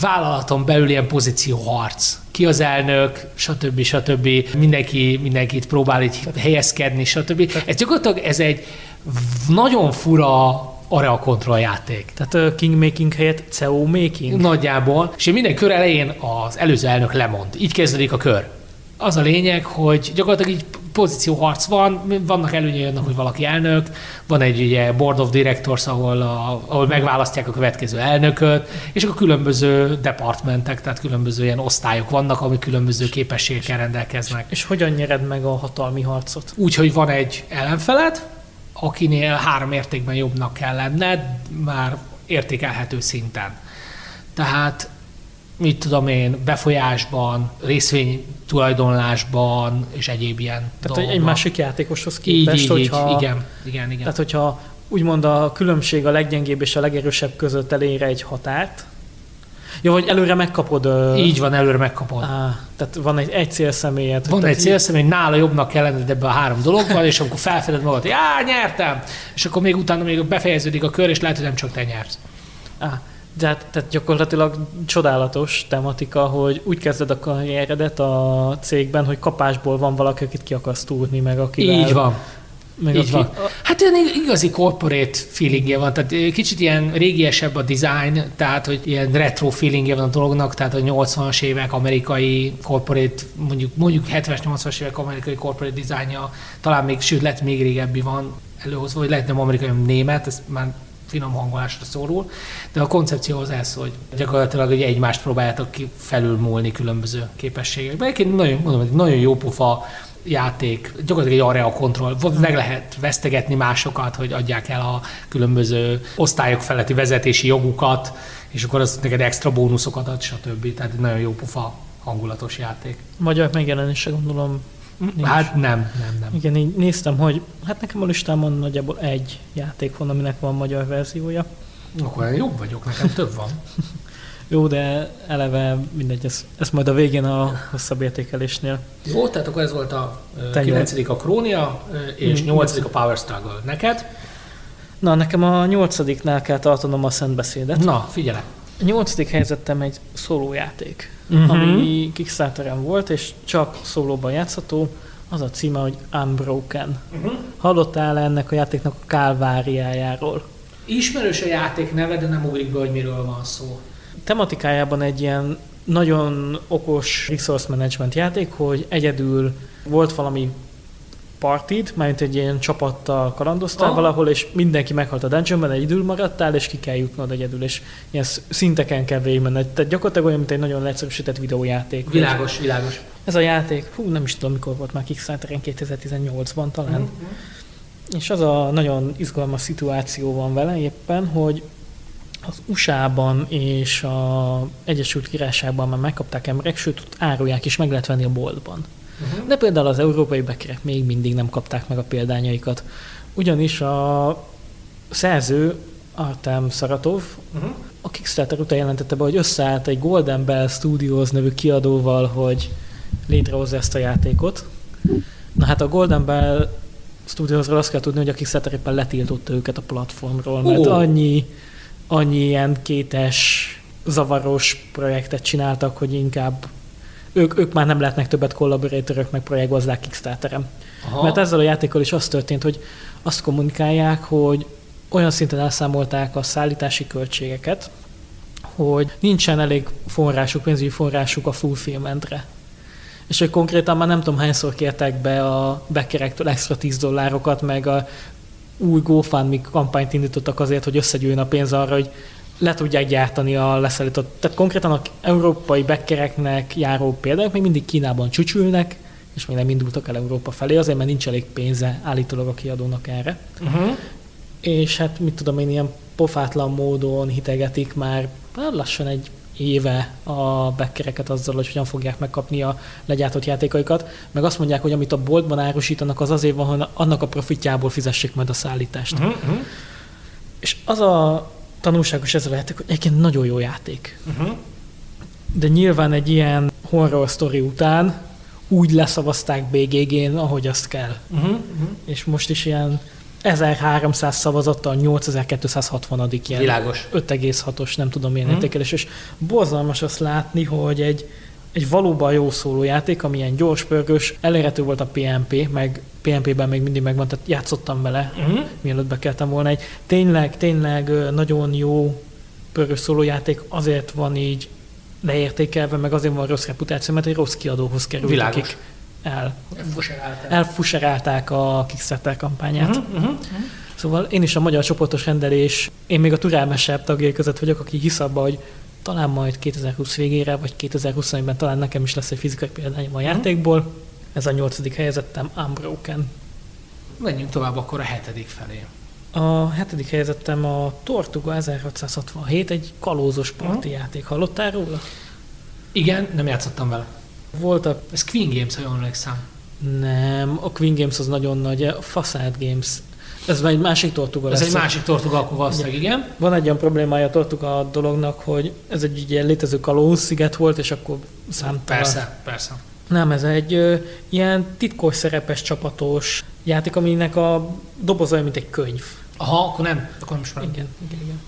vállalaton belül ilyen pozícióharc. Ki az elnök, stb. stb. Mindenki, mindenkit próbál így helyezkedni, stb. Ez gyakorlatilag ez egy nagyon fura area control játék. Tehát Kingmaking helyett CEO Making? Nagyjából. És minden kör elején az előző elnök lemond. Így kezdődik a kör. Az a lényeg, hogy gyakorlatilag így pozícióharc van, vannak előnyei annak, hogy valaki elnök, van egy ugye board of directors, ahol, a, ahol megválasztják a következő elnököt, és akkor különböző departmentek, tehát különböző ilyen osztályok vannak, amik különböző képességekkel rendelkeznek. És hogyan nyered meg a hatalmi harcot? Úgy, hogy van egy ellenfeled, akinél három értékben jobbnak kell lenned, már értékelhető szinten. Tehát mit tudom én, befolyásban, részvény tulajdonlásban és egyéb ilyen Tehát dolgokban. egy másik játékoshoz képest, így, így, hogyha, így, igen, igen, igen. Tehát hogyha úgymond a különbség a leggyengébb és a legerősebb között elére egy határt, jó, hogy előre megkapod. Így van, előre megkapod. Á, tehát van egy, egy célszemélyed. Van egy célszemély, nála jobbnak kell lenned ebben a három dologban, és akkor felfeded magad, hogy á, nyertem! És akkor még utána még befejeződik a kör, és lehet, hogy nem csak te nyersz. Á, de hát, tehát gyakorlatilag csodálatos tematika, hogy úgy kezded a karrieredet a cégben, hogy kapásból van valaki, akit ki akarsz túrni, meg akivel... Így van. Meg Így van. Hát olyan igazi corporate feelingje van, tehát kicsit ilyen régiesebb a design, tehát hogy ilyen retro feelingje van a dolognak, tehát a 80-as évek amerikai corporate, mondjuk, mondjuk 70-es, 80-as évek amerikai corporate dizájnja, talán még, sőt, lett még régebbi van előhozva, vagy lehet nem amerikai, hanem német, ez már finom hangolásra szorul, de a koncepció az ez, hogy gyakorlatilag hogy egymást próbáljátok felülmúlni különböző képességekben. Egyébként nagyon, mondom, nagyon jó pufa játék, gyakorlatilag egy area control, meg lehet vesztegetni másokat, hogy adják el a különböző osztályok feletti vezetési jogukat, és akkor az neked extra bónuszokat ad, stb. Tehát egy nagyon jó pufa hangulatos játék. Magyar megjelenése gondolom Nincs. Hát nem, nem, nem. Igen, így néztem, hogy hát nekem a listámon nagyjából egy játék van, aminek van magyar verziója. Akkor jobb vagyok, nekem több van. Jó, de eleve mindegy, ez, ez majd a végén a hosszabb értékelésnél. Jó, tehát akkor ez volt a 9. a Krónia, és 8. Mm, a Power Struggle. Neked? Na, nekem a nyolcadiknál kell tartanom a szentbeszédet. Na, figyelek. A nyolcadik helyzetem egy szólójáték uh-huh. ami Kickstarteren volt, és csak szólóban játszható. Az a címe, hogy Unbroken. Uh-huh. Hallottál ennek a játéknak a kálváriájáról? Ismerős a játék neve, de nem ugrik be, hogy miről van szó. Tematikájában egy ilyen nagyon okos resource management játék, hogy egyedül volt valami partid, mert egy ilyen csapattal kalandoztál oh. valahol, és mindenki meghalt a dungeonben, egyedül maradtál, és ki kell jutnod egyedül, és ilyen szinteken kell végigmenned. Tehát gyakorlatilag olyan, mint egy nagyon leegyszerűsített videójáték. Világos, világos. Ez a játék, hú, nem is tudom, mikor volt már Kickstarteren, 2018-ban talán. Mm-hmm. És az a nagyon izgalmas szituáció van vele éppen, hogy az USA-ban és a Egyesült Királyságban már megkapták emberek, sőt, árulják is, meg lehet venni a boltban. Uh-huh. De például az európai bekerek még mindig nem kapták meg a példányaikat. Ugyanis a szerző Artem Szaratov uh-huh. a Kickstarter után jelentette be, hogy összeállt egy Golden Bell Studios nevű kiadóval, hogy létrehozza ezt a játékot. Na hát a Golden Bell Studiosról azt kell tudni, hogy a Kickstarter éppen letiltotta őket a platformról, mert oh. annyi, annyi ilyen kétes, zavaros projektet csináltak, hogy inkább ők, ők már nem lehetnek többet kollaborátorok, meg projektgazdák Kickstarterem. Aha. Mert ezzel a játékkal is az történt, hogy azt kommunikálják, hogy olyan szinten elszámolták a szállítási költségeket, hogy nincsen elég forrásuk, pénzügyi forrásuk a fulfillmentre. És hogy konkrétan már nem tudom hányszor kértek be a bekerektől extra 10 dollárokat, meg a új GoFundMe kampányt indítottak azért, hogy összegyűjjön a pénz arra, hogy le tudják gyártani a leszállított. Tehát konkrétan a európai bekkereknek járó példák még mindig Kínában csücsülnek, és még nem indultak el Európa felé, azért mert nincs elég pénze állítólag a kiadónak erre. Uh-huh. És hát mit tudom én, ilyen pofátlan módon hitegetik már hát lassan egy éve a bekkereket azzal, hogy hogyan fogják megkapni a legyártott játékaikat, meg azt mondják, hogy amit a boltban árusítanak, az azért van, hogy annak a profitjából fizessék majd a szállítást. Uh-huh. És az a tanulságos ez a játék, hogy egyébként nagyon jó játék. Uh-huh. De nyilván egy ilyen horror story után úgy leszavazták BGG-n, ahogy azt kell. Uh-huh. Uh-huh. És most is ilyen 1300 szavazattal 8260 ilyen Világos. 5,6-os, nem tudom milyen uh-huh. értékelés, és borzalmas azt látni, hogy egy egy valóban jó szólójáték, ami ilyen gyors, pörgős, elérhető volt a PNP, meg PNP-ben még mindig megvan, tehát játszottam vele, uh-huh. mielőtt bekeltem volna. Egy tényleg, tényleg nagyon jó pörgős szólójáték azért van így leértékelve, meg azért van rossz reputáció, mert egy rossz kiadóhoz került, Világos. akik el, Elfuserálták. elfuserálták a Kickstarter kampányát. Uh-huh, uh-huh, uh-huh. Szóval én is a magyar csoportos rendelés, én még a türelmesebb tagjai között vagyok, aki hisz abba, hogy talán majd 2020 végére, vagy 2021-ben talán nekem is lesz egy fizikai példányom a játékból. Ez a nyolcadik helyezettem, Unbroken. Menjünk tovább akkor a hetedik felé. A hetedik helyezettem a Tortuga 1667, egy kalózos parti játék. Hallottál róla? Igen, nem játszottam vele. Voltak, Ez Queen Games, ha jól emlékszem. nem, a Queen Games az nagyon nagy, a Facade Games. Ez már egy másik Tortuga Ez lesz. egy másik tortuga, akkor valószínűleg igen. Van egy olyan problémája a Tortuga dolognak, hogy ez egy ilyen létező kalóz sziget volt, és akkor számtalan. Persze, persze. Nem, ez egy ö, ilyen titkos szerepes csapatos játék, aminek a doboza olyan, mint egy könyv. Aha, akkor nem, akkor nem ismerem. Igen, igen, igen.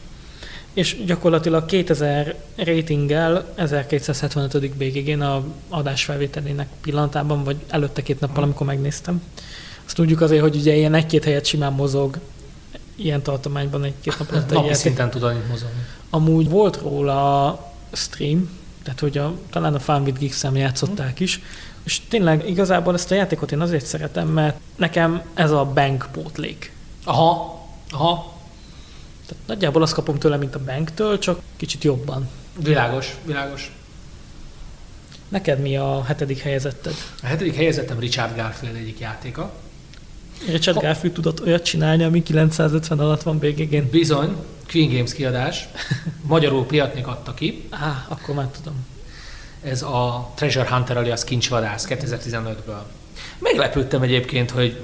És gyakorlatilag 2000 ratinggel 1275. BGG-n a adásfelvételének pillanatában, vagy előtte két nappal, amikor megnéztem. Azt tudjuk azért, hogy ugye ilyen egy-két helyet simán mozog ilyen tartományban egy-két nap alatt egy Napi szinten tud annyit mozogni. Amúgy volt róla stream, tehát hogy a, talán a Fun with Geeks-en játszották is, és tényleg igazából ezt a játékot én azért szeretem, mert nekem ez a bank pótlék. Aha, aha, Tehát nagyjából azt kapom tőle, mint a banktől, csak kicsit jobban. világos, világos. Neked mi a hetedik helyezetted? A hetedik helyezettem Richard Garfield egyik játéka. Richard Ha- Garfield tudott olyat csinálni, ami 950 alatt van BGG-n. Bizony, Queen Games kiadás. Magyarul Pliatnik adta ki. Á, akkor már tudom. Ez a Treasure Hunter alias Kincsvadász 2015-ből. Meglepődtem egyébként, hogy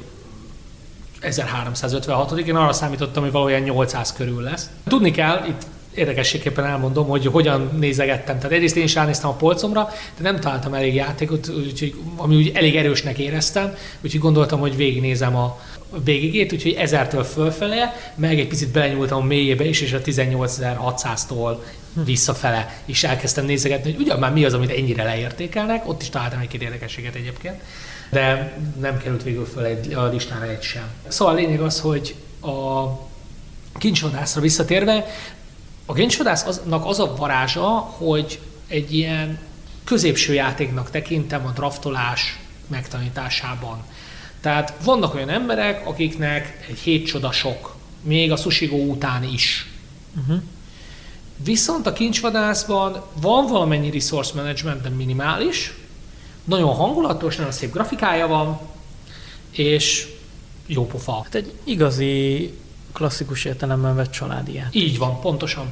1356 én arra számítottam, hogy valójában 800 körül lesz. Tudni kell, itt érdekességképpen elmondom, hogy hogyan nézegettem. Tehát egyrészt én is ránéztem a polcomra, de nem találtam elég játékot, úgyhogy, ami úgy elég erősnek éreztem, úgyhogy gondoltam, hogy végignézem a BGG-t, úgyhogy ezertől fölfele, meg egy picit belenyúltam a mélyébe is, és a 18600-tól visszafele is elkezdtem nézegetni, hogy ugyan már mi az, amit ennyire leértékelnek, ott is találtam egy-két érdekességet egyébként, de nem került végül föl egy, a listára egy sem. Szóval a lényeg az, hogy a kincsvadászra visszatérve, a kincsvadásznak az a varázsa, hogy egy ilyen középső játéknak tekintem a draftolás megtanításában. Tehát vannak olyan emberek, akiknek egy hét csoda sok, még a Sushigo után is. Uh-huh. Viszont a kincsvadászban van valamennyi resource management, de minimális, nagyon hangulatos, nagyon szép grafikája van, és jó pofa. Hát egy igazi klasszikus értelemben vett családi játék. Így van, pontosan.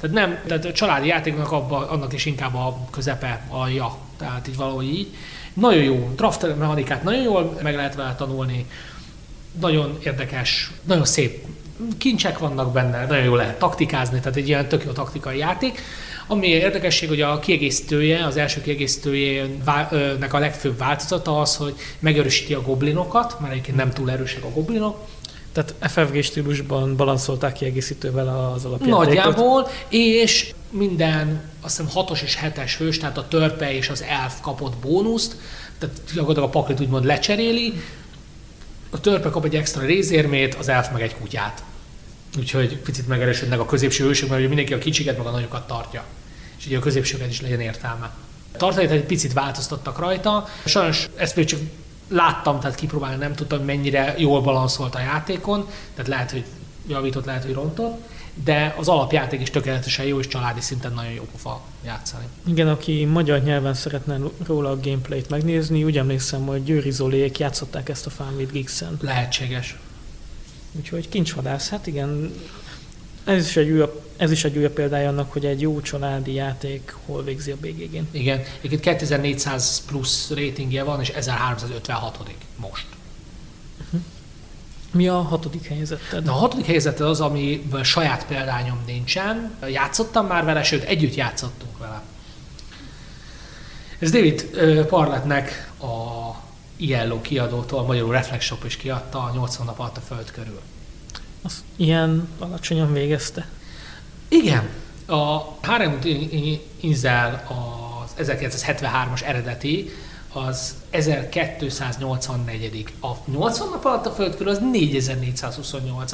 Tehát nem, tehát a családi játéknak abba, annak is inkább a közepe, a ja, tehát így valahogy így. Nagyon jó, draft mechanikát nagyon jól meg lehet vele tanulni, nagyon érdekes, nagyon szép kincsek vannak benne, nagyon jól lehet taktikázni, tehát egy ilyen tök jó taktikai játék. Ami érdekesség, hogy a kiegészítője, az első kiegészítőjének a legfőbb változata az, hogy megerősíti a goblinokat, mert egyébként nem túl erősek a goblinok, Tehát FFG stílusban balanszolták kiegészítővel az alapjátékot. Nagyjából, és minden, azt hiszem 6-os és 7-es hős, tehát a törpe és az elf kapott bónuszt, tehát gyakorlatilag a paklit úgymond lecseréli, a törpe kap egy extra rézérmét, az elf meg egy kutyát. Úgyhogy picit megerősödnek a középső hősök, mert ugye mindenki a kicsiket meg a nagyokat tartja. És ugye a középsőket is legyen értelme. A egy picit változtattak rajta. Sajnos ezt még csak láttam, tehát kipróbálni nem tudtam, mennyire jól balanszolt a játékon, tehát lehet, hogy javított, lehet, hogy rontott, de az alapjáték is tökéletesen jó, és családi szinten nagyon jó pofa játszani. Igen, aki magyar nyelven szeretne róla a gameplayt megnézni, úgy emlékszem, hogy Győri Zoliék játszották ezt a Fun with Geeks-en. Lehetséges. Úgyhogy kincsvadász, hát igen, ez is, egy újabb, ez is egy újabb példája annak, hogy egy jó családi játék hol végzi a BGG-n. Igen, egyébként 2400 plusz ratingje van, és 1356 most. Mi a hatodik helyezetted? Na, a hatodik helyzet az, amiből saját példányom nincsen. Játszottam már vele, sőt, együtt játszottunk vele. Ez David Parletnek a ILO kiadótól, magyarul Reflex Shop is kiadta a 80 nap alatt a föld körül. Az ilyen alacsonyan végezte. Igen, a Harem Inzel az 1973-as eredeti, az 1284. A 80 nap alatt a földkörül az 4428.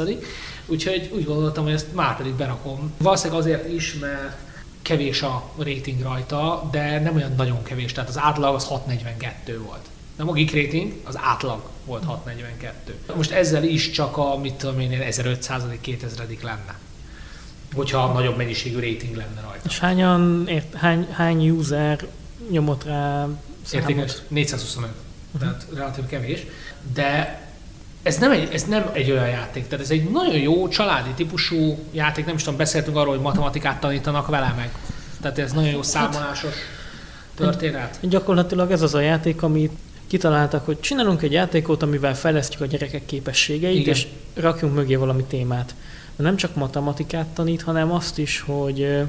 Úgyhogy úgy gondoltam, hogy ezt már pedig berakom. Valószínűleg azért is, mert kevés a rating rajta, de nem olyan nagyon kevés, tehát az átlag az 642 volt. Nem a geek rating, az átlag volt 642. Most ezzel is csak a, mit tudom én, 1500 2000 lenne hogyha nagyobb mennyiségű rating lenne rajta. És hányan, ért, hány, hány user nyomott rá Értékes 425, uh-huh. tehát relatív kevés, de ez nem, egy, ez nem egy olyan játék, tehát ez egy nagyon jó családi típusú játék, nem is tudom, beszéltünk arról, hogy matematikát tanítanak vele meg. Tehát ez nagyon jó számolásos történet. Gyakorlatilag ez az a játék, amit kitaláltak, hogy csinálunk egy játékot, amivel fejlesztjük a gyerekek képességeit, Igen. és rakjunk mögé valami témát. De nem csak matematikát tanít, hanem azt is, hogy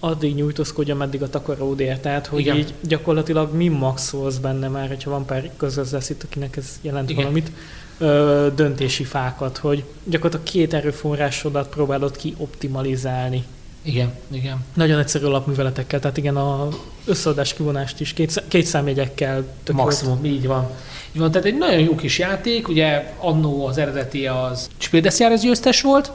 addig nyújtózkodja, meddig a takaród ér. Tehát, hogy Igen. így gyakorlatilag mi maxolsz benne már, hogyha van pár közöz itt, akinek ez jelent Igen. valamit, ö, döntési fákat, hogy gyakorlatilag két erőforrásodat próbálod ki optimalizálni. Igen, igen. Nagyon egyszerű alapműveletekkel, tehát igen, a összeadás kivonást is két, két számjegyekkel tök Maximum, volt. így van. Így van, tehát egy nagyon jó kis játék, ugye annó az eredeti az Spiel des győztes volt.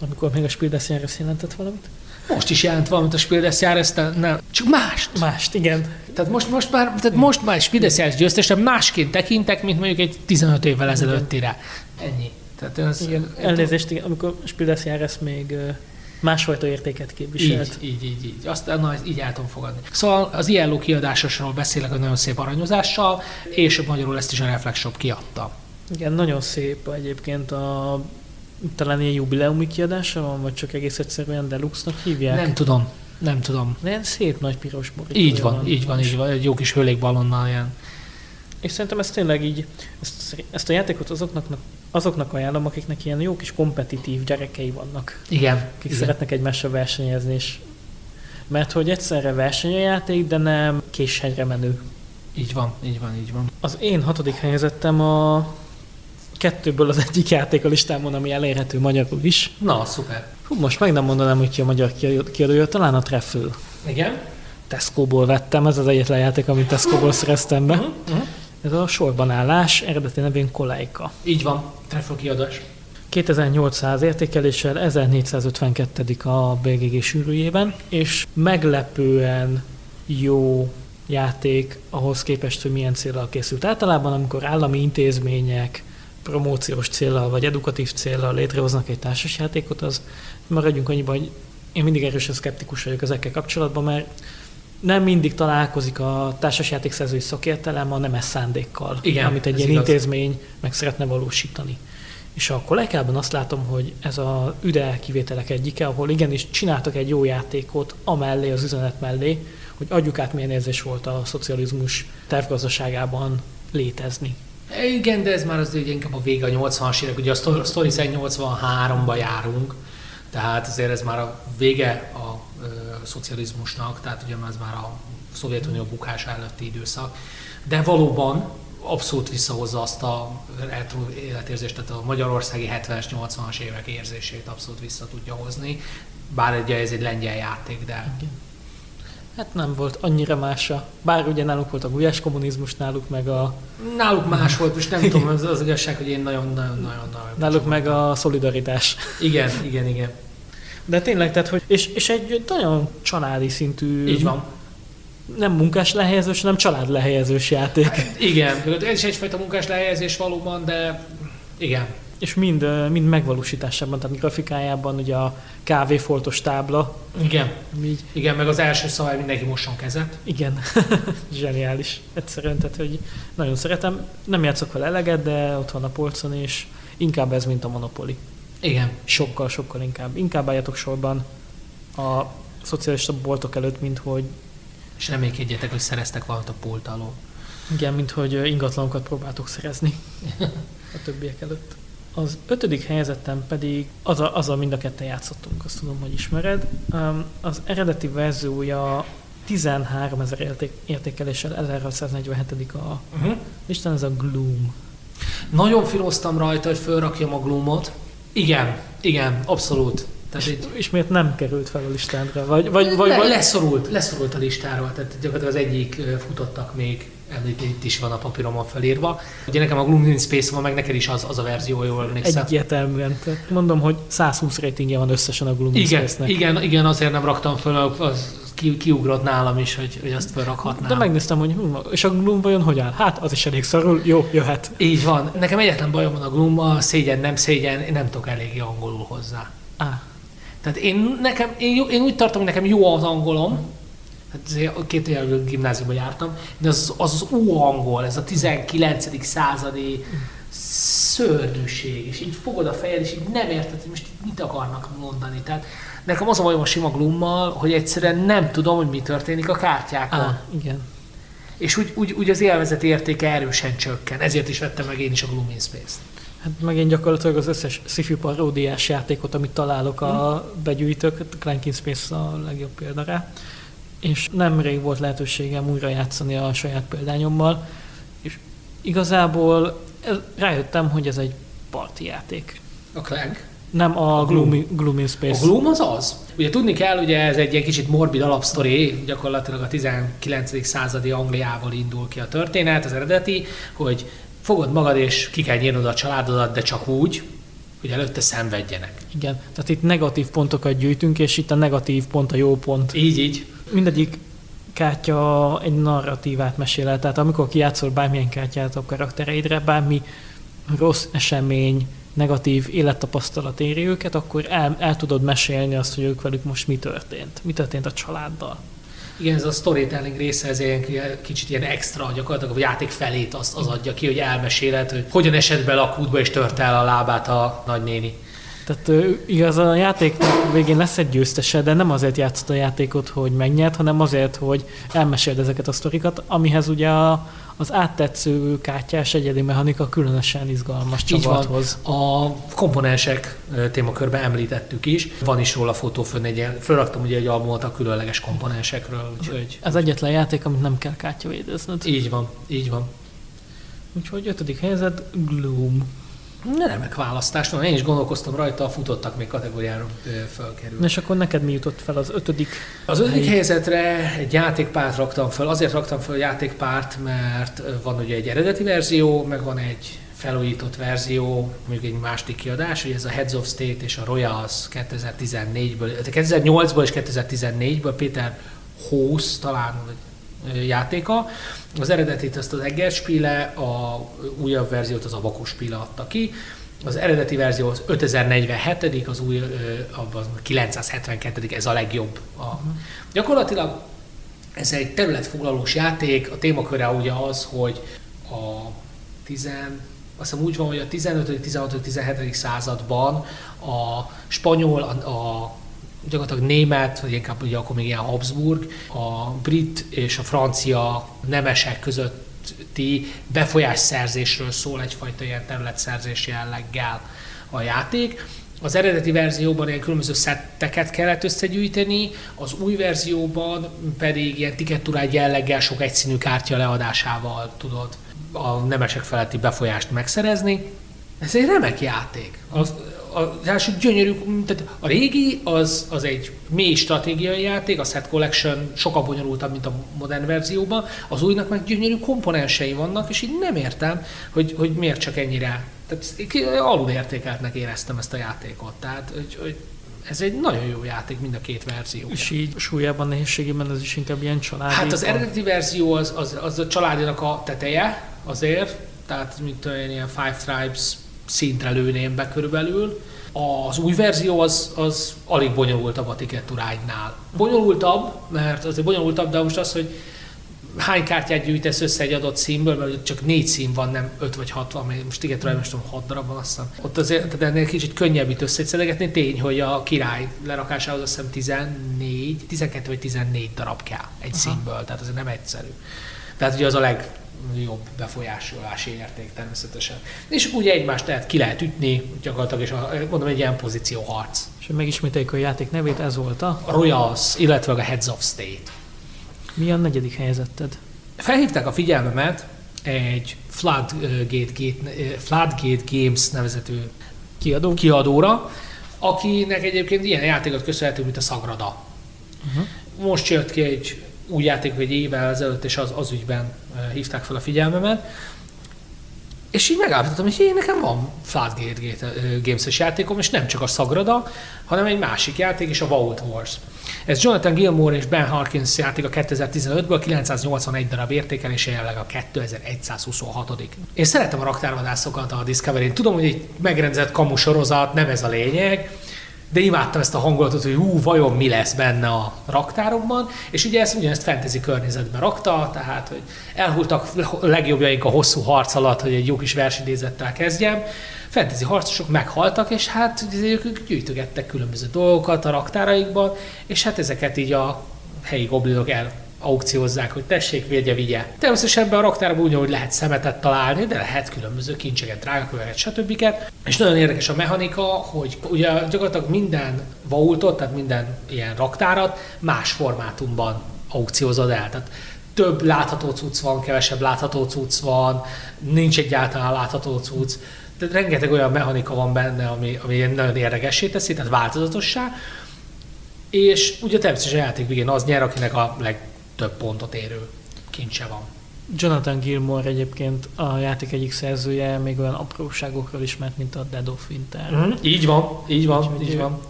Amikor még a Spiel des jelentett valamit? Most is jelent valamit a Spiel des Jahres, nem, csak mást. Mást, igen. Tehát most, most már, tehát most már Spiel des Jahres győztesen másként tekintek, mint mondjuk egy 15 évvel ezelőttire. Ennyi. Tehát ez, igen, elnézést, igen, amikor Spiel des Jahres még másfajta értéket képviselt. Így, így, így. így. Azt na, így el tudom fogadni. Szóval az ILO kiadásosról beszélek a nagyon szép aranyozással, és magyarul ezt is a Reflex Shop kiadta. Igen, nagyon szép egyébként a talán ilyen jubileumi kiadása van, vagy csak egész egyszerűen deluxe-nak hívják? Nem tudom, nem tudom. De ilyen szép nagy piros borító. Így van, van, így van, így van, egy jó kis hőlékballonnal ilyen. És szerintem ez tényleg így, ezt, ezt a játékot azoknak, azoknak ajánlom, akiknek ilyen jó kis kompetitív gyerekei vannak. Igen. Akik igen. szeretnek egymással versenyezni, és mert hogy egyszerre versenyjáték, de nem késhegyre menő. Így van, így van, így van. Az én hatodik helyezettem a kettőből az egyik játék a listámon, ami elérhető magyarul is. Na, szuper. Hú, most meg nem mondanám, hogy ki a magyar kiadója, talán a Treffel. Igen. Tesco-ból vettem, ez az egyetlen játék, amit Tesco-ból szereztem be. Uh-huh, uh-huh. Ez a sorban állás, eredeti nevén Koleika. Így van, Treffel kiadás. 2800 értékeléssel, 1452. a BGG sűrűjében, és meglepően jó játék ahhoz képest, hogy milyen célral készült. Általában, amikor állami intézmények promóciós célral vagy edukatív célral létrehoznak egy társasjátékot, az maradjunk annyiban, hogy én mindig erősen szkeptikus vagyok ezekkel kapcsolatban, mert nem mindig találkozik a társasjáték szerzői szakértelem a nemes szándékkal, Igen, amit egy ilyen igaz. intézmény meg szeretne valósítani. És a kollégában azt látom, hogy ez a üde kivételek egyike, ahol igenis csináltak egy jó játékot amellé, az üzenet mellé, hogy adjuk át milyen érzés volt a szocializmus tervgazdaságában létezni. Igen, de ez már az ugye inkább a vége a 80-as évek, ugye a Story 83-ba járunk, tehát azért ez már a vége a szocializmusnak, tehát ugye ez már a Szovjetunió bukása előtti időszak, de valóban abszolút visszahozza azt a retro életérzést, tehát a magyarországi 70-es, 80-as évek érzését abszolút vissza tudja hozni, bár ugye ez egy lengyel játék, de... Igen Hát nem volt annyira mása. Bár ugye náluk volt a gulyás kommunizmus, náluk meg a... Náluk más volt, és nem tudom, az, az igazság, hogy én nagyon-nagyon-nagyon... Náluk meg a szolidaritás. Igen, igen, igen. De tényleg, tehát, hogy... És, és egy nagyon családi szintű... Így van. Nem munkás lehelyezős, hanem család lehelyezős játék. Hát, igen, ez is egyfajta munkás lehelyezés valóban, de igen. És mind, mind megvalósításában, tehát grafikájában ugye a kávéfoltos tábla. Igen. Így. Igen, meg az első szabály mindenki mosson kezet. Igen. Zseniális. Egyszerűen, tehát hogy nagyon szeretem. Nem játszok vele eleget, de ott van a polcon, és inkább ez, mint a Monopoly. Igen. Sokkal, sokkal inkább. Inkább álljatok sorban a szocialista boltok előtt, mint hogy... És reménykedjetek, hogy szereztek valamit a pult alól. Igen, mint hogy ingatlanokat próbáltok szerezni a többiek előtt. Az ötödik helyezettem pedig, az a, az a mind a ketten játszottunk, azt tudom, hogy ismered. Az eredeti verziója 13 ezer érték, értékeléssel 1647 a uh-huh. Isten ez a Gloom. Nagyon filoztam rajta, hogy felrakjam a Gloomot. Igen, igen, abszolút. Tehát és, és miért nem került fel a listádra? Vagy, vagy, vagy, vagy... Leszorult, leszorult a listáról, tehát gyakorlatilag az egyik futottak még itt is van a papíromon felírva. Ugye nekem a Gloom Space van, meg neked is az, az a verzió, jól emlékszem. Egyértelműen. Mondom, hogy 120 ratingje van összesen a Gloom igen, Space-nek. Igen, igen, azért nem raktam föl, az ki, kiugrott nálam is, hogy, hogy azt felrakhatnám. De megnéztem, hogy hm, és a Gloom vajon hogy áll? Hát, az is elég szarul, jó, jöhet. Így van. Nekem egyetlen bajom van a Gloom, szégyen, nem szégyen, én nem tudok eléggé angolul hozzá. Á. Tehát én, nekem, én, én úgy tartom, hogy nekem jó az angolom, hát két év gimnáziumban jártam, de az az, az angol, ez a 19. századi szörnyűség, és így fogod a fejed, és így nem érted, hogy most mit akarnak mondani. Tehát nekem az a bajom a sima glummal, hogy egyszerűen nem tudom, hogy mi történik a kártyákon. Ah, igen. És úgy, úgy, úgy az élvezeti értéke erősen csökken. Ezért is vettem meg én is a Gloom in Space-t. Hát meg én gyakorlatilag az összes sci paródiás játékot, amit találok a hmm. begyűjtök, a Clanking Space a legjobb példa rá. És nemrég volt lehetőségem újra játszani a saját példányommal, és igazából rájöttem, hogy ez egy parti játék. A Clank? Nem a, a Gloom. Gloomy Space. A Gloom az az? Ugye tudni kell, ugye ez egy ilyen kicsit morbid alapsztori, gyakorlatilag a 19. századi Angliával indul ki a történet, az eredeti, hogy fogod magad és ki kell nyírnod a családodat, de csak úgy, hogy előtte szenvedjenek. Igen, tehát itt negatív pontokat gyűjtünk, és itt a negatív pont a jó pont. Így, így. Mindegyik kártya egy narratívát mesél el, tehát amikor kijátszol bármilyen kártyát a karaktereidre, bármi rossz esemény, negatív élettapasztalat éri őket, akkor el, el tudod mesélni azt, hogy ők velük most mi történt. Mi történt a családdal. Igen, ez a storytelling része, ez ilyen kicsit ilyen extra, gyakorlatilag a játék felét azt az adja ki, hogy elmeséled, hogy hogyan esett be a kútba és tört el a lábát a nagynéni. Tehát igaz, a játéknak végén lesz egy győztese, de nem azért játszott a játékot, hogy megnyert, hanem azért, hogy elmeséld ezeket a sztorikat, amihez ugye a, az áttetsző kártyás egyedi mechanika különösen izgalmas csapat hoz. A komponensek témakörben említettük is. Van is róla fotó fönn, egy, fölraktam ugye egy albumot a különleges komponensekről. Úgyhogy... Ez egyetlen játék, amit nem kell kártyavédezned. Így van, így van. Úgyhogy ötödik helyzet, Gloom. Remek választás, no, én is gondolkoztam rajta, futottak még kategóriára fölkerül. És akkor neked mi jutott fel az ötödik? Az ötödik helyzetre egy játékpárt raktam fel. Azért raktam fel a játékpárt, mert van ugye egy eredeti verzió, meg van egy felújított verzió, mondjuk egy másik kiadás, hogy ez a Heads of State és a Royals 2014-ből, 2008-ból és 2014-ből Péter Hósz talán, vagy játéka. Az eredetit ezt az Eggerspiele, a újabb verziót az Abacus Spiele adta ki. Az eredeti verzió az 5047, az új, az 972, ez a legjobb. A, gyakorlatilag ez egy területfoglalós játék, a témaköre ugye az, hogy a 10, azt hiszem úgy van, hogy a 15., 16., 17. században a spanyol, a, a gyakorlatilag német, vagy inkább ugye akkor még ilyen Habsburg, a brit és a francia nemesek közötti befolyásszerzésről szól egyfajta ilyen területszerzés jelleggel a játék. Az eredeti verzióban ilyen különböző szetteket kellett összegyűjteni, az új verzióban pedig ilyen tiketturágy jelleggel sok egyszínű kártya leadásával tudod a nemesek feletti befolyást megszerezni. Ez egy remek játék. Az, az első gyönyörű, tehát a régi az, az egy mély stratégiai játék, a Set Collection sokkal bonyolultabb, mint a modern verzióban, az újnak meg gyönyörű komponensei vannak, és így nem értem, hogy, hogy miért csak ennyire, tehát alulértékeltnek éreztem ezt a játékot, tehát hogy, hogy ez egy nagyon jó játék, mind a két verzió. És így súlyában, nehézségében ez is inkább ilyen családi? Hát az eredeti verzió az, az, az a családinak a teteje azért, tehát mint olyan ilyen Five Tribes szintre lőném be körülbelül. Az új verzió az, az alig bonyolultabb a Ticket Bonyolultabb, mert azért bonyolultabb, de most az, hogy hány kártyát gyűjtesz össze egy adott színből, mert csak négy szín van, nem öt vagy hat van, most Ticket Ride most tudom, hat darab van, azt hiszem. Ott azért, tehát ennél kicsit könnyebb itt összeszedegetni. Tény, hogy a király lerakásához azt hiszem 14, 12 vagy 14 darab kell egy Aha. színből, tehát ez nem egyszerű. Tehát ugye az a leg, jobb befolyásolási érték természetesen. És ugye egymást lehet ki lehet ütni, gyakorlatilag, és a, mondom, egy ilyen pozícióharc. És megismételjük a játék nevét, ez volt a? Royals, illetve a Heads of State. Mi a negyedik helyzeted? Felhívták a figyelmemet egy Floodgate, Gate, Floodgate Games nevezetű Kiadó? kiadóra, akinek egyébként ilyen játékot köszönhetünk, mint a Sagrada. Uh-huh. Most jött ki egy új játék egy évvel ezelőtt, és az, az ügyben hívták fel a figyelmemet. És így megállapítottam, hogy én nekem van Floodgate Games-es játékom, és nem csak a Sagrada, hanem egy másik játék is, a Vault Wars. Ez Jonathan Gilmore és Ben Harkins játék a 2015-ből, 981 darab értékelése jelenleg a 2126. Én szeretem a raktárvadászokat a Discovery-n. Tudom, hogy egy megrendezett kamu sorozat, nem ez a lényeg, de imádtam ezt a hangulatot, hogy ú, vajon mi lesz benne a raktárokban, és ugye ezt ugyanezt fantasy környezetben rakta, tehát, hogy elhultak legjobbjaink a hosszú harc alatt, hogy egy jó kis versidézettel kezdjem, fantasy harcosok meghaltak, és hát ők gyűjtögettek különböző dolgokat a raktáraikban, és hát ezeket így a helyi goblinok el aukciózzák, hogy tessék, vigye, vigye. Természetesen ebben a raktárban úgy, hogy lehet szemetet találni, de lehet különböző kincseket, drágaköveket, stb. És nagyon érdekes a mechanika, hogy ugye gyakorlatilag minden vaultot, tehát minden ilyen raktárat más formátumban aukciózod el. Tehát több látható cucc van, kevesebb látható cucc van, nincs egyáltalán látható cucc. Tehát rengeteg olyan mechanika van benne, ami, ami nagyon érdekessé teszi, tehát változatossá. És ugye természetesen a játék végén az nyer, akinek a leg, több pontot érő kincse van. Jonathan Gilmore egyébként a játék egyik szerzője, még olyan apróságokról ismert, mint a Dead of Winter. Mm, így van, így van, így, így van.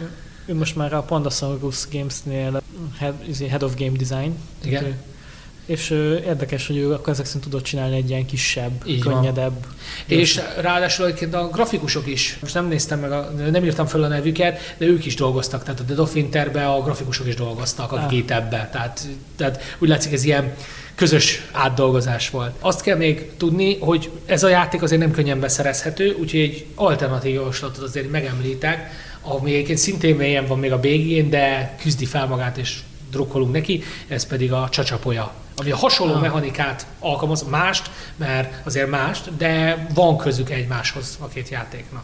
Ő, ő most már a Pandasaurus Games-nél head, izé, head of Game Design. Igen. Ő, és érdekes, hogy ő akkor ezek szerint tudott csinálni egy ilyen kisebb, Így könnyedebb. Van. És ráadásul egyébként a grafikusok is, most nem néztem meg, a, nem írtam fel a nevüket, de ők is dolgoztak, tehát a The Doffinterbe a grafikusok is dolgoztak, akik ah. itt ebbe. Tehát, tehát úgy látszik, ez ilyen közös átdolgozás volt. Azt kell még tudni, hogy ez a játék azért nem könnyen beszerezhető, úgyhogy egy alternatív javaslatot azért megemlítek, ami egyébként szintén mélyen van még a végén, de küzdi fel magát és drukkolunk neki, ez pedig a csacsapolya ami a hasonló ah. mechanikát alkalmaz, mást, mert azért mást, de van közük egymáshoz a két játéknak.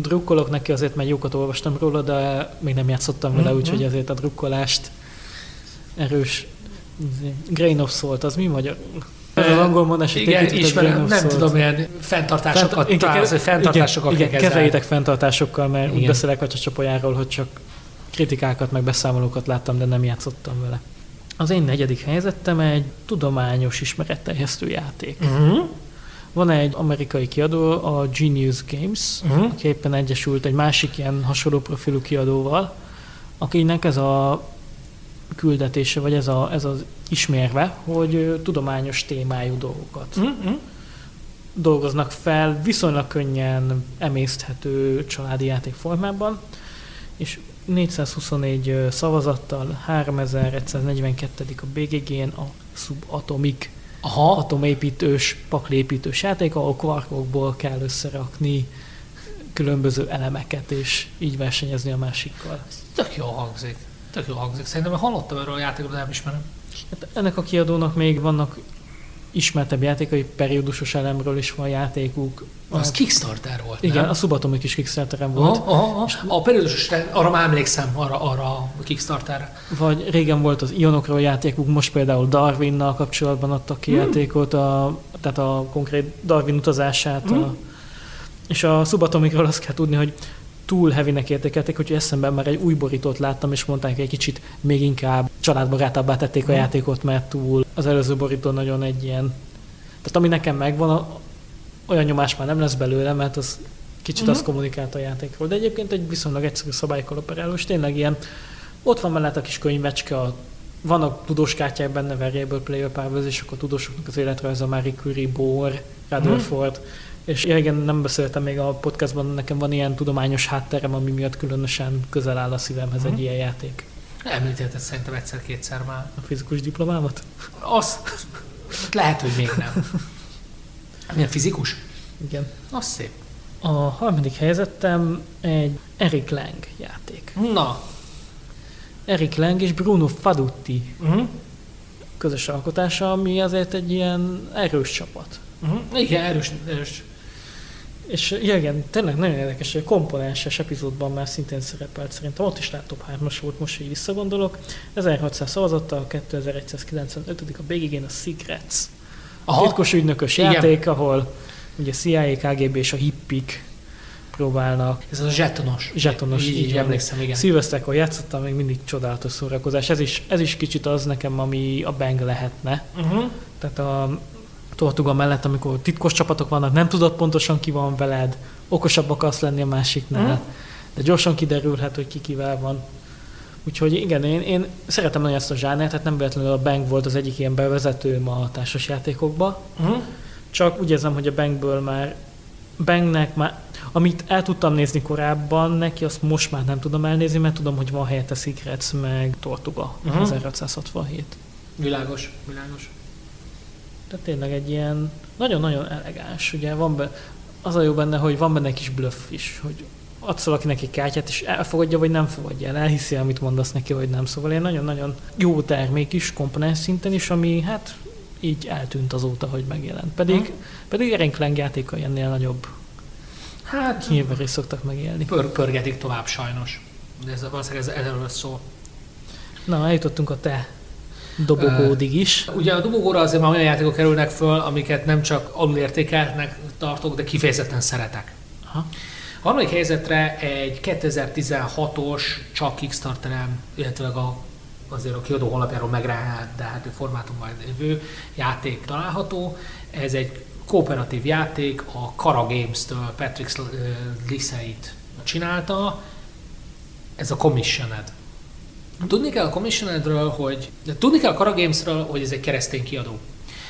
Drukkolok neki azért, mert jókat olvastam róla, de még nem játszottam vele, mm-hmm. úgyhogy azért a drukkolást erős grain of salt, az mi magyar? Ez az angol mondás, hogy igen, ismerem, nem salt. tudom, ilyen fenntartásokat, Fent, találsz, hogy fenntartásokat igen, igen, kezeljétek fenntartásokkal, mert igen. úgy beszélek a csapolyáról, hogy csak kritikákat, meg beszámolókat láttam, de nem játszottam vele. Az én negyedik helyzetem egy tudományos ismeretterjesztő játék. Uh-huh. Van egy amerikai kiadó, a Genius Games, uh-huh. aki éppen egyesült egy másik ilyen hasonló profilú kiadóval, akinek ez a küldetése, vagy ez, a, ez az ismérve, hogy tudományos témájú dolgokat uh-huh. dolgoznak fel, viszonylag könnyen emészthető családi játék formában, és 424 szavazattal, 3142. a BGG-n a Subatomic Aha. atomépítős, paklépítős játék, ahol kvarkokból kell összerakni különböző elemeket, és így versenyezni a másikkal. Ez tök jó hangzik. Tök jó hangzik. Szerintem hallottam erről a játékról, de nem ismerem. Hát ennek a kiadónak még vannak ismertebb játékai, periódusos elemről is van játékuk. Az a, Kickstarter volt, Igen, nem? a Subatomic is Kickstarteren volt. Aha, aha, aha. A periódusos, arra már emlékszem, arra, arra a Kickstarterre. Vagy régen volt az Ionokról játékuk, most például Darwinnal kapcsolatban adtak ki hmm. játékot, a, tehát a konkrét Darwin utazását. Hmm. A, és a Subatomicról azt kell tudni, hogy túl heavynek értékelték, hogy eszemben már egy új borítót láttam, és mondták, hogy egy kicsit még inkább családbarátabbá tették a mm. játékot, mert túl az előző borító nagyon egy ilyen... Tehát ami nekem megvan, olyan nyomás már nem lesz belőle, mert az kicsit mm-hmm. azt kommunikált a játékról. De egyébként egy viszonylag egyszerű szabályokkal operáló, és tényleg ilyen, ott van mellett a kis könyvecske, a, vannak tudós kártyák benne, variable player powers, és akkor tudósoknak az életrajza, Marie Curie, Bohr, Rutherford, mm-hmm és igen, nem beszéltem még a podcastban, nekem van ilyen tudományos hátterem, ami miatt különösen közel áll a szívemhez uh-huh. egy ilyen játék. Említetted szerintem egyszer-kétszer már. A fizikus diplomámat? Az. Lehet, hogy még nem. Milyen fizikus? Igen. Az szép. A harmadik helyzetem egy Eric Lang játék. Na. Eric Lang és Bruno Fadutti uh-huh. közös alkotása, ami azért egy ilyen erős csapat. Uh-huh. Igen, erős, erős és igen, tényleg nagyon érdekes, hogy a komponenses epizódban már szintén szerepelt, szerintem ott is top 3-as volt, most így visszagondolok. 1600 szavazattal, 2195. a BGG-n a Secrets. A titkos ügynökös igen. játék, ahol ugye CIA, KGB és a hippik próbálnak. Ez a zsetonos. Zsetonos, így, így, így emlékszem, igen. Szilveszterkor játszottam, még mindig csodálatos szórakozás. Ez is, ez is kicsit az nekem, ami a Bang lehetne. Uh-huh. Tehát a Tortuga mellett, amikor titkos csapatok vannak, nem tudod pontosan ki van veled, okosabb akarsz lenni a másiknál, uh-huh. de gyorsan kiderülhet, hogy ki kivel van. Úgyhogy igen, én, én szeretem nagyon ezt a zsánert, tehát nem véletlenül a Bang volt az egyik ilyen bevezetőm a társasjátékokba. Uh-huh. Csak úgy érzem, hogy a Bangből már Bangnek már, amit el tudtam nézni korábban, neki azt most már nem tudom elnézni, mert tudom, hogy van helyette Secrets, meg Tortuga, uh-huh. 1667. Világos, világos. Tehát tényleg egy ilyen nagyon-nagyon elegáns, ugye van be, az a jó benne, hogy van benne egy kis bluff is, hogy adsz valakinek egy kártyát, és elfogadja, vagy nem fogadja el, elhiszi, amit mondasz neki, vagy nem. Szóval ilyen nagyon-nagyon jó termék is, komponens szinten is, ami hát így eltűnt azóta, hogy megjelent. Pedig, hmm. pedig Erenkleng játékai ennél nagyobb hát, hírverés szoktak megélni. Pör, pörgetik tovább sajnos. De ez valószínűleg ez erről szól. Na, eljutottunk a te dobogódig is. Ugye a dobogóra azért már olyan játékok kerülnek föl, amiket nem csak alulértékeltnek tartok, de kifejezetten szeretek. Aha. A harmadik helyzetre egy 2016-os, csak Kickstarteren, illetve a azért a kiadó honlapjáról megrendelhető formátumban lévő játék található. Ez egy kooperatív játék, a Kara Games-től Patrick Liseit csinálta. Ez a Commissioned. Tudni kell a Commissionedről, hogy tudni kell a Kara Games-ről, hogy ez egy keresztény kiadó.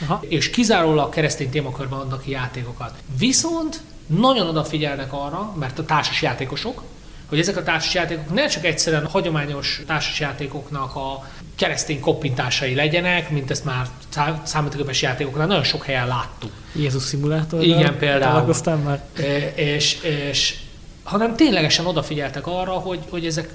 Aha. És kizárólag keresztény témakörben adnak ki játékokat. Viszont nagyon odafigyelnek arra, mert a társas játékosok, hogy ezek a társasjátékok ne csak egyszerűen hagyományos társasjátékoknak a keresztény koppintásai legyenek, mint ezt már számítógépes játékoknál nagyon sok helyen láttuk. Jézus szimulátor. Igen, például. már. És, és, és hanem ténylegesen odafigyeltek arra, hogy, hogy ezek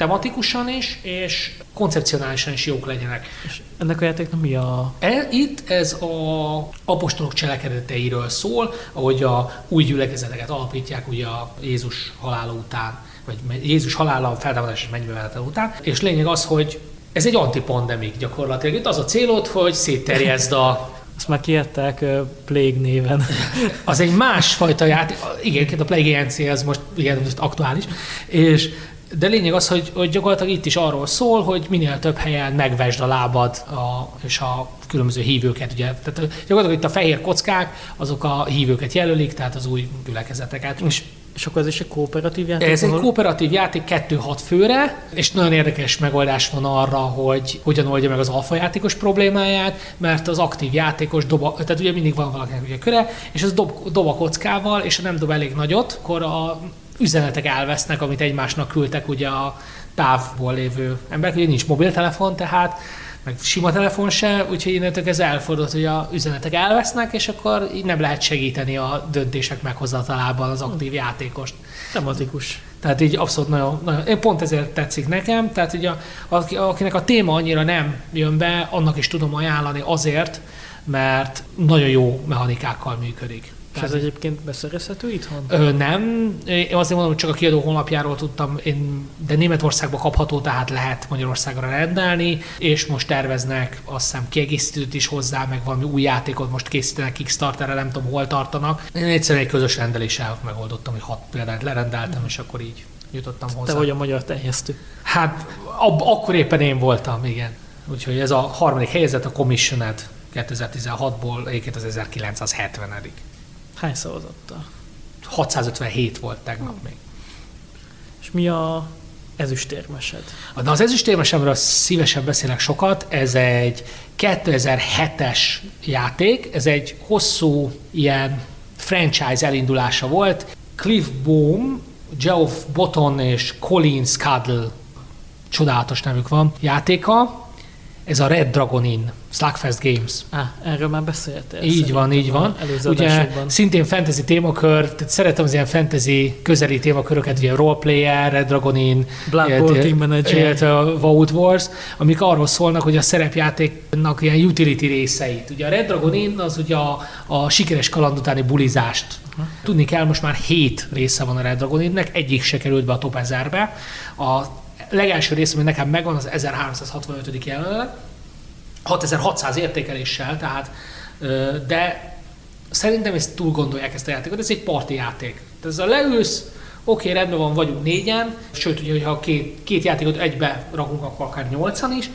tematikusan is, és koncepcionálisan is jók legyenek. És ennek a játéknak mi a... E, itt ez a apostolok cselekedeteiről szól, ahogy a új gyülekezeteket alapítják ugye a Jézus halála után, vagy Jézus halála, feltámadás és mennybevelete után, és lényeg az, hogy ez egy antipandemik gyakorlatilag. Itt az a célod, hogy szétterjezd a azt már kiadták uh, Plague néven. az egy másfajta játék. Igen, a Plague ENC az most, igen, most aktuális. És de lényeg az, hogy, hogy gyakorlatilag itt is arról szól, hogy minél több helyen megvesd a lábad a, és a különböző hívőket. Ugye. Tehát gyakorlatilag itt a fehér kockák, azok a hívőket jelölik, tehát az új gyülekezeteket. És és akkor ez is egy kooperatív játék? Ez ahol... egy kooperatív játék 2-6 főre, és nagyon érdekes megoldás van arra, hogy hogyan oldja meg az alfa játékos problémáját, mert az aktív játékos doba, tehát ugye mindig van valakinek ugye köre, és az dob, dob a kockával, és ha nem dob elég nagyot, akkor a üzenetek elvesznek, amit egymásnak küldtek ugye a távból lévő emberek, ugye nincs mobiltelefon, tehát meg sima telefon se, úgyhogy innentől ez elfordult, hogy a üzenetek elvesznek, és akkor így nem lehet segíteni a döntések meghozatalában az aktív játékost. Tematikus. Tehát így abszolút nagyon, nagyon, én pont ezért tetszik nekem, tehát ugye a, akinek a téma annyira nem jön be, annak is tudom ajánlani azért, mert nagyon jó mechanikákkal működik. És ez egyébként beszerezhető itthon? Ö, nem. Én azért mondom, hogy csak a kiadó honlapjáról tudtam, én, de Németországban kapható, tehát lehet Magyarországra rendelni, és most terveznek azt hiszem kiegészítőt is hozzá, meg valami új játékot most készítenek Kickstarterre, nem tudom hol tartanak. Én egyszerűen egy közös rendeléssel megoldottam, hogy hat példát lerendeltem, és akkor így jutottam hozzá. Te vagy a magyar terjesztő. Hát ab, akkor éppen én voltam, igen. Úgyhogy ez a harmadik helyzet, a Commissioned 2016-ból, egyébként az 1970 -ig. Hány szavazattal? 657 volt tegnap még. És mi a ezüstérmesed? Na az ezüstérmesemről szívesen beszélek sokat. Ez egy 2007-es játék, ez egy hosszú ilyen franchise elindulása volt. Cliff Boom, Geoff Botton és Colin Scuddle csodálatos nevük van játéka. Ez a Red Dragon Inn Slugfest Games. Ah, erről már beszéltél. Így van, így van. Ugye szintén fantasy témakör, tehát szeretem az ilyen fantasy közeli témaköröket, ugye Roleplayer, Red Dragon Inn, Blood Bowl Team Manager, illetve Vault Wars, amik arról szólnak, hogy a szerepjátéknak ilyen utility részeit. Ugye a Red Dragon Inn az ugye a, a sikeres kaland utáni bulizást. Uh-huh. Tudni kell, most már hét része van a Red Dragon Innnek, egyik se került be a top 1000-be. A legelső rész, ami nekem megvan, az 1365. jelenleg, 6600 értékeléssel, tehát, de Szerintem ezt túl gondolják ezt a játékot, ez egy parti játék. Tehát ez a leülsz, oké, rendben van, vagyunk négyen, sőt, ugye, ha két, két játékot egybe rakunk, akkor akár nyolcan is,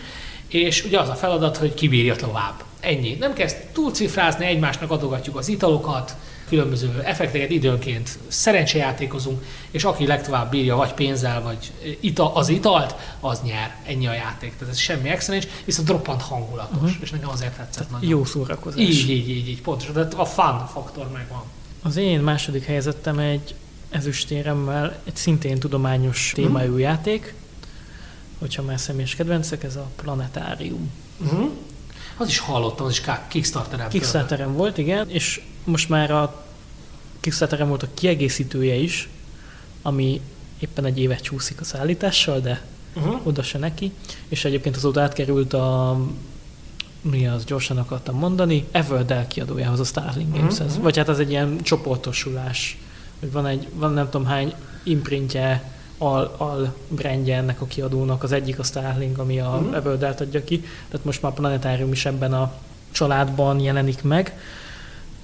és ugye az a feladat, hogy kibírja tovább. Ennyi. Nem kezd túlcifrázni, egymásnak adogatjuk az italokat, különböző effekteket időnként szerencsejátékozunk, és aki legtovább bírja vagy pénzzel, vagy ita, az italt, az nyer. Ennyi a játék. Tehát ez semmi extra nincs, viszont roppant hangulatos, uh-huh. és nekem azért tetszett nagyon. Jó szórakozás. Így, így, így, így, pontosan. Tehát a fun faktor megvan. Az én második helyzetem egy ezüstéremmel egy szintén tudományos mhm. témájú uh-huh. játék, hogyha már személyes kedvencek, ez a planetárium. Uh-huh. Az is hallottam, az is Kickstarteren. Kickstarteren volt, igen, és most már a Kickstarteren volt a kiegészítője is, ami éppen egy évet csúszik a szállítással, de uh-huh. oda se neki. És egyébként azóta átkerült a mi az gyorsan akartam mondani, Everdell kiadójához, a Starling mhm, Games-hez. Uh-huh. Vagy hát az egy ilyen csoportosulás, hogy van egy, van nem tudom hány imprintje, al, al brandje ennek a kiadónak, az egyik a Starling, ami a uh-huh. Everdell-t adja ki, tehát most már a Planetarium is ebben a családban jelenik meg,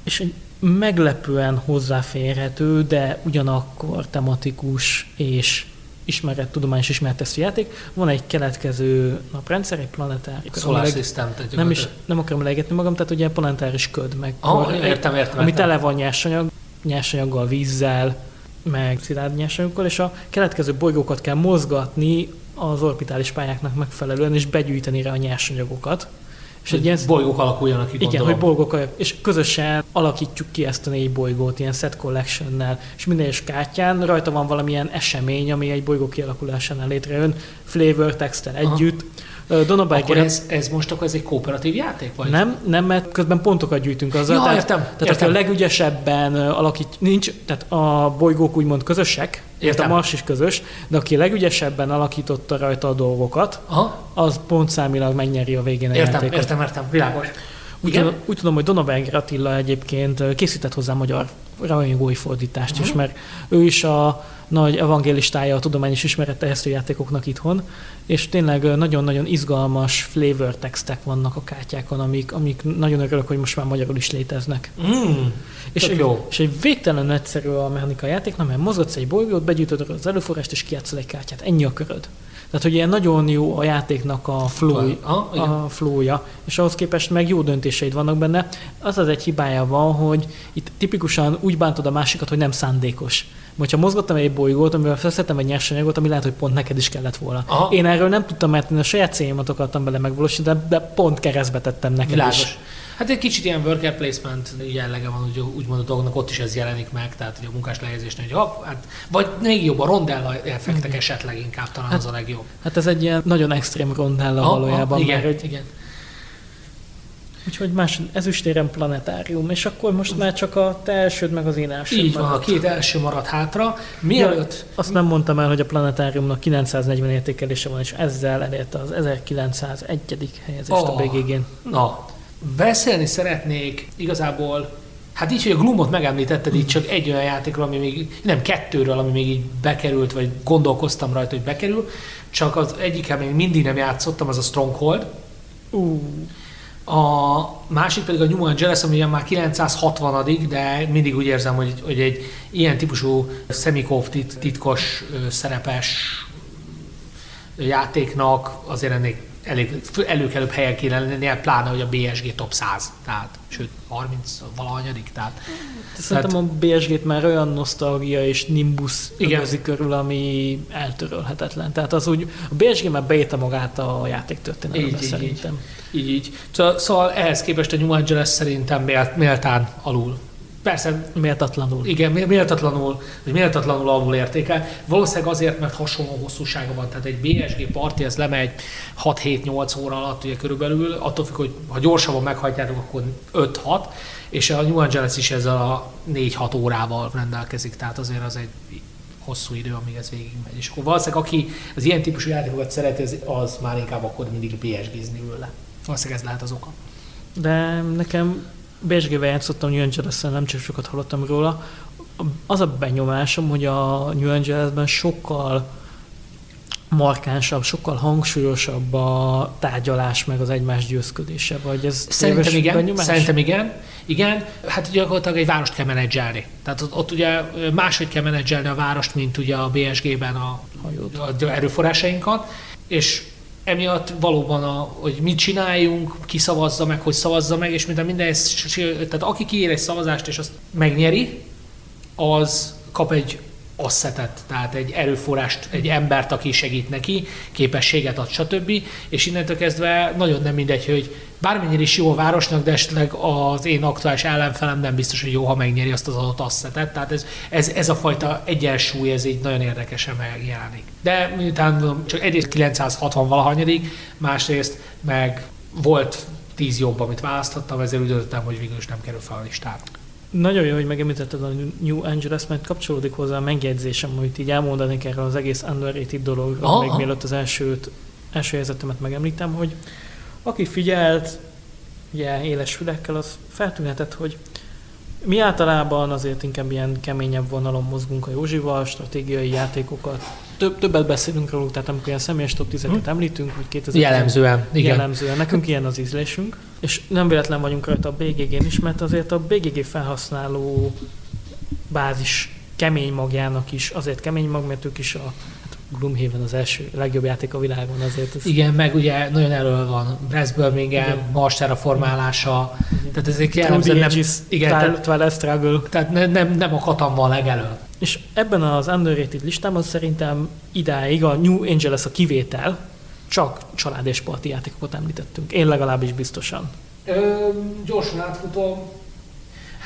és egy meglepően hozzáférhető, de ugyanakkor tematikus és ismeret, tudományos ismeretesztő játék. Van egy keletkező naprendszer, egy planetári. Solar leg... System. Nem, is, nem akarom legetni magam, tehát ugye planetáris köd, meg ah, kor, értem, értem, ami tele van nyersanyag, nyersanyaggal, vízzel, meg szilárd nyersanyagokkal, és a keletkező bolygókat kell mozgatni az orbitális pályáknak megfelelően, és begyűjteni rá a nyersanyagokat. És egy ilyen, bolygók alakuljanak ki, Igen, hogy bolygók és közösen alakítjuk ki ezt a négy bolygót ilyen set collection-nel, és minden egyes kártyán rajta van valamilyen esemény, ami egy bolygó kialakulásánál létrejön, flavor textel együtt. Donobai Akkor ez, ez most akkor ez egy kooperatív játék? Vagy? Nem, nem, mert közben pontokat gyűjtünk azzal. Ja, tehát, értem, tehát értem. aki a legügyesebben alakít, nincs, tehát a bolygók úgymond közösek, értem. a Mars is közös, de aki legügyesebben alakította rajta a dolgokat, Aha. az pontszámilag megnyeri a végén a értem, játékot. Értem, értem, világos. Úgy, tudom, úgy tudom, hogy Donovan Attila egyébként készített hozzá magyar rajongói fordítást uh-huh. is, mert ő is a nagy evangélistája a tudományos ismeretterjesztő játékoknak itthon, és tényleg nagyon-nagyon izgalmas flavor textek vannak a kártyákon, amik, amik nagyon örülök, hogy most már magyarul is léteznek. Mm, és, egy, jó. és egy végtelen egyszerű a mechanika játéknak, mert mozgatsz egy bolygót, begyűjtöd az előforrást, és kiátszol egy kártyát. Ennyi a köröd. Tehát, hogy ilyen nagyon jó a játéknak a, flow, a flowja, és ahhoz képest meg jó döntéseid vannak benne. Az az egy hibája van, hogy itt tipikusan úgy bántod a másikat, hogy nem szándékos. Hogyha mozgattam egy bolygót, amivel felszedtem egy nyersanyagot, ami lehet, hogy pont neked is kellett volna. Aha. Én erről nem tudtam, mert én a saját céljamat akartam bele megvalósítani, de, de pont keresztbe tettem neked Világos. is. Hát egy kicsit ilyen worker placement jellege van, hogy úgymond a dolgoknak ott is ez jelenik meg, tehát hogy a munkás lehelyezésnél, hogy hopp, hát, vagy még jobb a rondella effektek esetleg inkább talán hát, az a legjobb. Hát ez egy ilyen nagyon extrém rondella ha, valójában. Ha, igen, mert, igen. Úgyhogy más ezüstéren planetárium, és akkor most már csak a te elsőd, meg az én első Így van, a két első marad hátra. Mielőtt... Ja, azt nem mondtam el, hogy a planetáriumnak 940 értékelése van, és ezzel elérte az 1901. helyezést oh, a BGG-n. Na, beszélni szeretnék igazából Hát így, hogy a Gloomot megemlítetted, így csak egy olyan játékról, ami még, nem kettőről, ami még így bekerült, vagy gondolkoztam rajta, hogy bekerül, csak az egyikkel még mindig nem játszottam, az a Stronghold. Uh. A másik pedig a New Angeles, ami már 960 de mindig úgy érzem, hogy, hogy egy ilyen típusú Semikov titkos szerepes játéknak azért ennél elég előkelőbb helyen kéne lennie, pláne, hogy a BSG top 100, tehát, sőt, 30 valahanyadik, tehát... Szerintem tehát, a BSG-t már olyan nosztalgia és nimbus övezik körül, ami eltörölhetetlen. Tehát az úgy, a BSG már beírta magát a játéktörténelembe így, szerintem. Így, így. így. Szóval, szóval ehhez képest a New Angeles szerintem méltán alul Persze. Méltatlanul. Igen, méltatlanul, vagy méltatlanul alul értékel. Valószínűleg azért, mert hasonló hosszúsága van. Tehát egy BSG parti, ez lemegy 6-7-8 óra alatt ugye körülbelül, attól függ, hogy ha gyorsabban meghajtjátok, akkor 5-6, és a New Angeles is ezzel a 4-6 órával rendelkezik, tehát azért az egy hosszú idő, amíg ez végigmegy. És akkor valószínűleg aki az ilyen típusú játékokat szereti, az, az már inkább akkor mindig BSG-zni ül le. Valószínűleg ez lehet az oka. De nekem BSG-vel játszottam New angeles nem csak sokat hallottam róla. Az a benyomásom, hogy a New Angeles-ben sokkal markánsabb, sokkal hangsúlyosabb a tárgyalás meg az egymás győzködése, vagy ez Szerintem igen, benyomás? szerintem igen, Igen, hát gyakorlatilag egy várost kell menedzselni. Tehát ott, ott ugye máshogy kell menedzselni a várost, mint ugye a BSG-ben a, a erőforrásainkat, és emiatt valóban, a, hogy mit csináljunk, ki szavazza meg, hogy szavazza meg, és minden, minden tehát aki kiír egy szavazást és azt megnyeri, az kap egy asszetet, tehát egy erőforrást, egy embert, aki segít neki, képességet ad, stb. És innentől kezdve nagyon nem mindegy, hogy bármennyire is jó a városnak, de esetleg az én aktuális ellenfelem nem biztos, hogy jó, ha megnyeri azt az adott asszetet. Tehát ez, ez, ez a fajta egyensúly, ez így nagyon érdekesen megjelenik. De miután csak egyrészt 960 valahanyadik, másrészt meg volt tíz jobb, amit választhattam, ezért úgy döntöttem, hogy végül is nem kerül fel a listára. Nagyon jó, hogy megemlítetted a New Angeles, mert kapcsolódik hozzá a megjegyzésem, amit így elmondanék erről az egész underrated dologról, még mielőtt az elsőt, első helyzetemet megemlítem, hogy aki figyelt, ugye éles fülekkel, az feltűnhetett, hogy mi általában azért inkább ilyen keményebb vonalon mozgunk a Józsival, stratégiai játékokat. Több, többet beszélünk róluk, tehát amikor ilyen személyes top 10 hmm. említünk, hogy 2000 Jellemzően, igen. Jellemzően. Nekünk ilyen az ízlésünk. És nem véletlen vagyunk rajta a BGG-n is, mert azért a BGG felhasználó bázis kemény magjának is, azért kemény mag, mert ők is a Gloomhaven az első legjobb játék a világon azért. Ez... Igen, meg ugye nagyon elő van Brest Birmingham, Marstára formálása, igen. Tehát ezek jellemzően nem... Igen, tehát, Struggle. Tehát ne, nem, nem a Katan van legelő. És ebben az underrated listában szerintem idáig a New Angeles a kivétel, csak család és parti játékokat említettünk. Én legalábbis biztosan. Ö, gyorsan átfutom.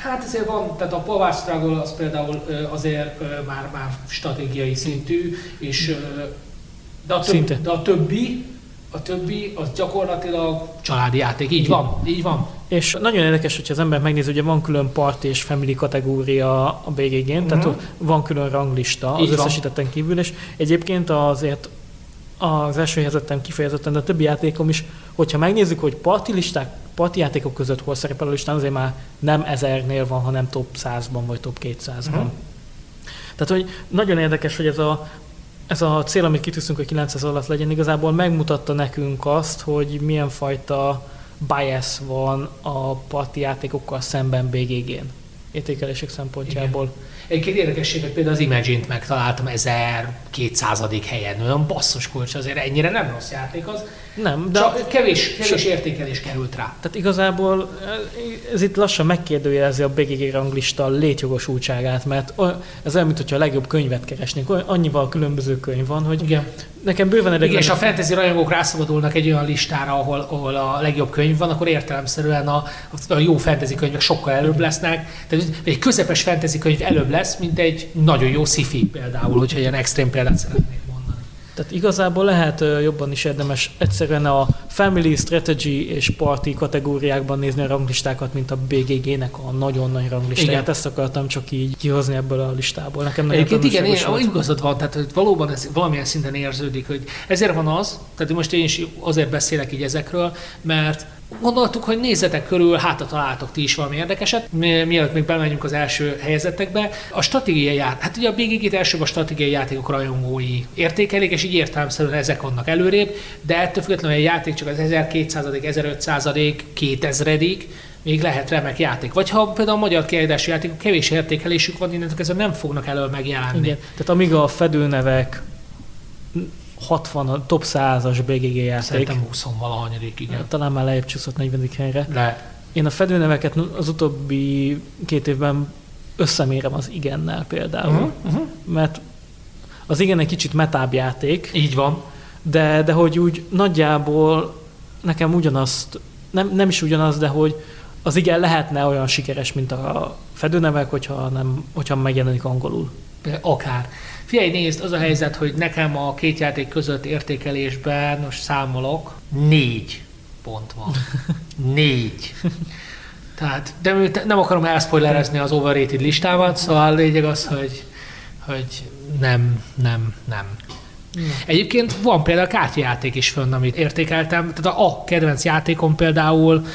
Hát ezért van, tehát a Power Struggle az például azért már, már stratégiai szintű, és de a, több, de a többi, a többi az gyakorlatilag családi játék. Így van, így van. És nagyon érdekes, hogyha az ember megnézi, ugye van külön part és family kategória a BGG-n, uh-huh. tehát mhm. van külön ranglista az összesítetten kívül, és egyébként azért az első helyezettem kifejezetten, de a többi játékom is, hogyha megnézzük, hogy parti listák, parti játékok között hol szerepel a listán, azért már nem ezernél van, hanem top 100-ban vagy top 200-ban. Uh-huh. Mhm. Tehát, hogy nagyon érdekes, hogy ez a, ez a cél, amit kitűzünk, hogy 900 alatt legyen, igazából megmutatta nekünk azt, hogy milyen fajta bias van a parti játékokkal szemben BGG-n értékelések szempontjából. Igen. Egyébként érdekesség, hogy például az Imagine-t megtaláltam 1200. helyen. Olyan basszus kulcs, azért ennyire nem rossz játék az. Nem, de Csak kevés, kevés értékelés került rá. Tehát igazából ez itt lassan megkérdőjelezi a BGG ranglista létjogosultságát, mert ez olyan, mintha a legjobb könyvet keresnénk. Annyival különböző könyv van, hogy Igen. nekem bőven elég. Igen, és a fantasy rajongók rászabadulnak egy olyan listára, ahol, ahol a legjobb könyv van, akkor értelemszerűen a, a jó fantasy könyvek sokkal előbb lesznek. Tehát egy közepes fantasy könyv előbb lesz, mint egy nagyon jó sci-fi például, hogyha ilyen extrém példát szeretnék. Tehát igazából lehet jobban is érdemes egyszerűen a Family, Strategy és Party kategóriákban nézni a ranglistákat, mint a BGG-nek a nagyon nagy ranglistáját. Igen. Ezt akartam csak így kihozni ebből a listából. Nekem Egyébként igen, én, igazad van, tehát hogy valóban ez valamilyen szinten érződik, hogy ezért van az, tehát most én is azért beszélek így ezekről, mert Gondoltuk, hogy nézzetek körül, hát találtok ti is valami érdekeset, mielőtt még bemegyünk az első helyezetekbe. A stratégiai játék, hát ugye a BGG-t elsőbb a stratégiai játékok rajongói értékelik, és így értelemszerűen ezek vannak előrébb, de ettől függetlenül egy játék csak az 1200 1500 2000 még lehet remek játék. Vagy ha például a magyar kiadású játékok kevés értékelésük van, innentől kezdve nem fognak elő megjelenni. Igen. Tehát amíg a fedőnevek 60, a top 100-as BGG játék. Szerintem 20 valahanyadik, igen. Talán már lejjebb csúszott 40. helyre. Le. Én a fedőneveket az utóbbi két évben összemérem az igennel például. Uh-huh, uh-huh. Mert az igen egy kicsit metább játék. Így van. De, de hogy úgy nagyjából nekem ugyanazt, nem, nem is ugyanaz, de hogy az igen lehetne olyan sikeres, mint a fedőnevek, hogyha, nem, hogyha megjelenik angolul. Akár. Figyelj, nézd, az a helyzet, hogy nekem a két játék között értékelésben, most számolok, négy pont van. Négy. Tehát, de nem akarom elspoilerezni az overrated listámat, szóval lényeg az, hogy, hogy nem, nem, nem. Egyébként van például kártyajáték is fönn, amit értékeltem. Tehát a, a kedvenc játékom például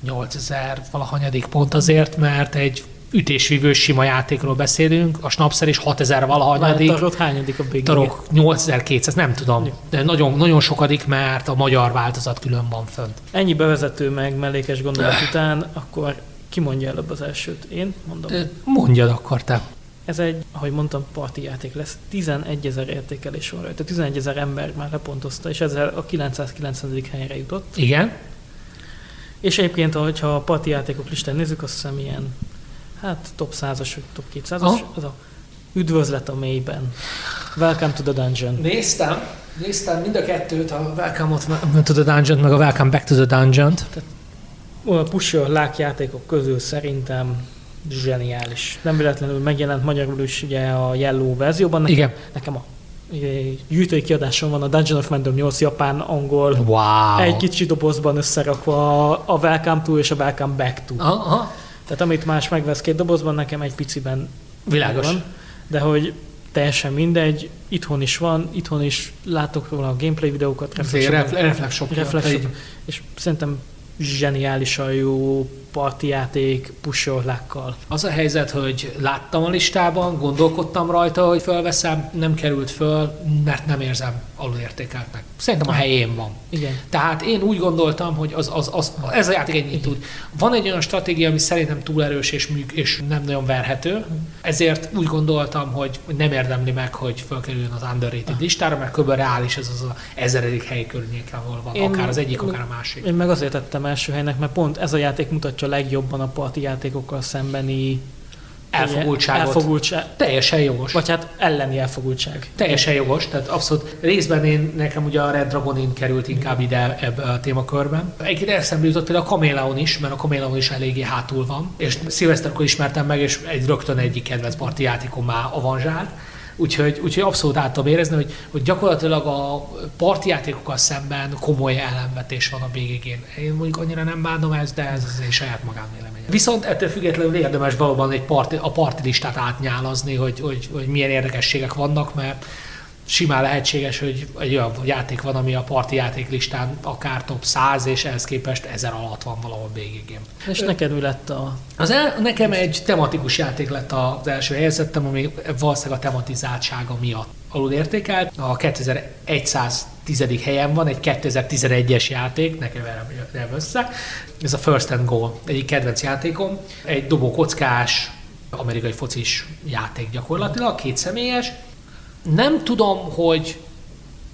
8000 valahanyadik pont azért, mert egy ütésvívő sima játékról beszélünk, a Snapszer is 6000 valahanyadik. Tarok hányadik a BG? Tarok 8200, nem tudom. De nagyon, nagyon sokadik, mert a magyar változat külön van fönt. Ennyi bevezető meg mellékes gondolat után, akkor Ki mondja előbb az elsőt? Én mondom. Mondjad akkor te. Ez egy, ahogy mondtam, parti játék lesz. 11 ezer értékelés van rajta. 11 ezer ember már lepontozta, és ezzel a 990. helyre jutott. Igen. És egyébként, hogyha a parti játékok listán nézzük, azt hiszem ilyen, hát top 100-as, vagy top 200-as, Aha. az a Üdvözlet a mélyben. Welcome to the dungeon. Néztem, néztem mind a kettőt, a Welcome to the Dungeon, meg a Welcome Back to the Dungeon-t. A push your luck játékok közül szerintem zseniális. Nem véletlenül megjelent magyarul is ugye a Yellow verzióban. Nekem, Igen. nekem a gyűjtői kiadáson van a Dungeon of Random 8 japán, angol, Wow. egy kicsi dobozban összerakva a- a Welcome to és a Welcome Back to. Aha. Tehát amit más megvesz két dobozban, nekem egy piciben Világos. van. De hogy teljesen mindegy, itthon is van, itthon is látok róla a gameplay videókat, Reflex, Reflex, és szerintem zseniálisan jó parti játék pusollákkal. Az a helyzet, hogy láttam a listában, gondolkodtam rajta, hogy felveszem, nem került föl, mert nem érzem alulértékeltnek. Szerintem a helyén van. Igen. Tehát én úgy gondoltam, hogy az, az, az, ez a játék ennyit tud. Van egy olyan stratégia, ami szerintem túl erős és, műk, és nem nagyon verhető, ezért úgy gondoltam, hogy nem érdemli meg, hogy fölkerüljön az underrated listára, mert kb. reális ez az a ezeredik hely környéken, ahol van, Én- akár az egyik, akár a másik. Én meg azért tettem első helynek, mert pont ez a játék mutatja legjobban a parti játékokkal szembeni Elfogultságot. elfogultság. Teljesen jogos. Vagy hát elleni elfogultság. Teljesen jogos, tehát abszolút részben én, nekem ugye a Red Dragonin került inkább ide ebbe a témakörben. Egyébként eszembe jutott például a Kameleon is, mert a Kameleon is eléggé hátul van, és szilveszterkor ismertem meg, és egy rögtön egyik kedvenc parti játékom már avanzsált. Úgyhogy, úgyhogy abszolút át tudom érezni, hogy, hogy gyakorlatilag a parti játékokkal szemben komoly ellenvetés van a BGG-n. Én mondjuk annyira nem bánom ezt, de ez az én saját magánvéleményem. Viszont ettől függetlenül érdemes valóban egy parti, a parti listát átnyálazni, hogy, hogy, hogy milyen érdekességek vannak, mert simán lehetséges, hogy egy olyan játék van, ami a parti játék listán akár top 100, és ehhez képest 1000 alatt van valahol BGG-n. És neked mi lett a... Az el, nekem egy tematikus játék lett az első helyezettem, ami valószínűleg a tematizáltsága miatt alul értékelt. A 2110. helyen van egy 2011-es játék, ne keverem össze. Ez a First and Goal, egyik kedvenc játékom. Egy dobókockás, amerikai focis játék gyakorlatilag, két személyes. Nem tudom, hogy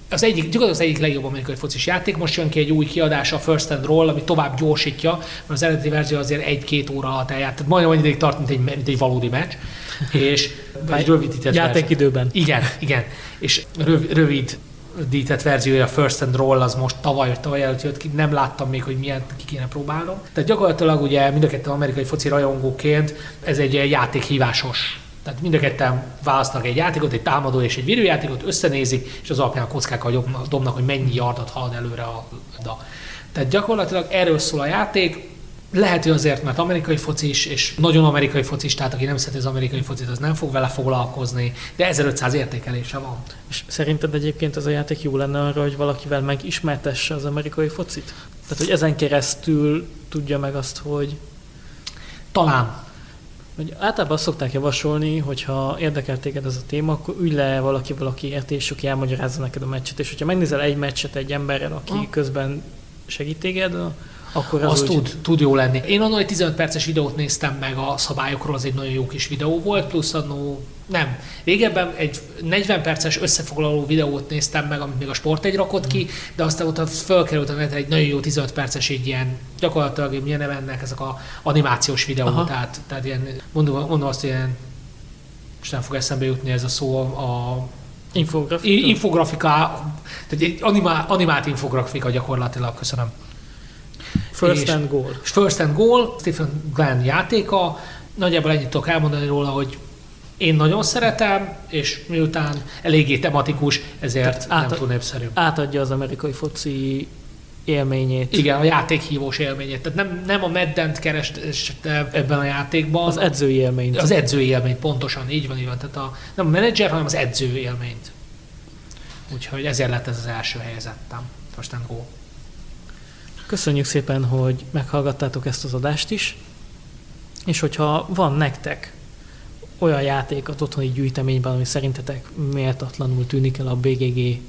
az egyik, gyakorlatilag az egyik legjobb amerikai focis játék. Most jön ki egy új kiadása, a First and Roll, ami tovább gyorsítja, mert az eredeti verzió azért egy-két óra alatt eljár. Tehát majdnem annyi ideig tart, mint egy, mint egy valódi meccs. És egy rövidített. Játékidőben. Igen, igen. És röv, rövid dített verziója, a First and Roll, az most tavaly, vagy tavaly előtt jött ki, nem láttam még, hogy milyen ki kéne próbálnom. Tehát gyakorlatilag ugye mind a ketten amerikai foci rajongóként ez egy játékhívásos tehát mind a ketten választanak egy játékot, egy támadó és egy videójátékot, összenézik, és az alapján a kockákkal dobnak, hogy mennyi yardot halad előre a labda. Tehát gyakorlatilag erről szól a játék, lehet, hogy azért, mert amerikai focis, és nagyon amerikai focis, tehát aki nem szereti az amerikai focit, az nem fog vele foglalkozni, de 1500 értékelése van. És szerinted egyébként ez a játék jó lenne arra, hogy valakivel megismertesse az amerikai focit? Tehát, hogy ezen keresztül tudja meg azt, hogy Talán. Hogy általában azt szokták javasolni, hogy ha érdekel téged ez a téma, akkor ülj le valaki, valaki érti, és aki elmagyarázza neked a meccset. És hogyha megnézel egy meccset egy emberrel, aki Ha. közben segít téged, akkor az, Az úgy, tud, tud jó lenni. Én annól egy 15 perces videót néztem meg a szabályokról, az egy nagyon jó kis videó volt, plusz annó nem. Régebben egy 40 perces összefoglaló videót néztem meg, amit még a Sport egy rakott ki, de aztán ott fölkerült a netre egy nagyon jó 15 perces egy ilyen, gyakorlatilag milyen neve ennek ezek a animációs videók, Aha. tehát, tehát ilyen, mondom, mondom azt, hogy ilyen, most nem fog eszembe jutni ez a szó, a infografika. infografika, tehát egy animá, animált infografika gyakorlatilag, köszönöm. First és- and goal. És First and Goal, Stephen Glenn játéka. Nagyjából ennyit tudok elmondani róla, hogy én nagyon szeretem, és miután eléggé tematikus, ezért Tehát át- nem túl népszerű. Átadja az amerikai foci élményét. Igen, a játékhívós élményét. Tehát nem, nem a meddent kereste ebben a játékban. Az edzői élményt. az edzői élményt, pontosan, így van, így van. Tehát a, nem a menedzser, hanem az edző élményt. Úgyhogy ezért lett ez az első helyezettem. First and Goal. Köszönjük szépen, hogy meghallgattátok ezt az adást is, és hogyha van nektek olyan játék az otthoni gyűjteményben, ami szerintetek méltatlanul tűnik el a BGG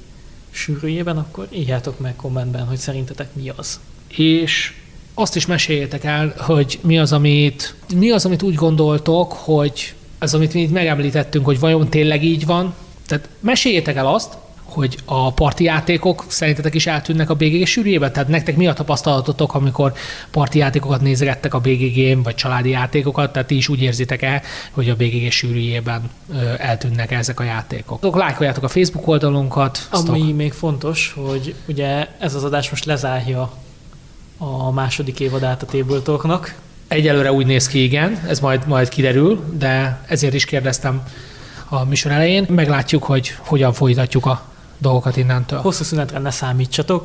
sűrűjében, akkor írjátok meg kommentben, hogy szerintetek mi az. És azt is meséljétek el, hogy mi az, amit, mi az, amit úgy gondoltok, hogy az, amit mi itt megemlítettünk, hogy vajon tényleg így van. Tehát meséljétek el azt, hogy a parti játékok szerintetek is eltűnnek a BGG sűrűjében? Tehát nektek mi a tapasztalatotok, amikor parti játékokat nézegettek a BGG-n, vagy családi játékokat, tehát ti is úgy érzitek el, hogy a BGG sűrűjében eltűnnek ezek a játékok. Lájkoljátok a Facebook oldalunkat. Ami sztok. még fontos, hogy ugye ez az adás most lezárja a második évadát a Table Talknak. Egyelőre úgy néz ki, igen, ez majd, majd kiderül, de ezért is kérdeztem a műsor elején. Meglátjuk, hogy hogyan folytatjuk a dolgokat innentől. Hosszú szünetre ne számítsatok,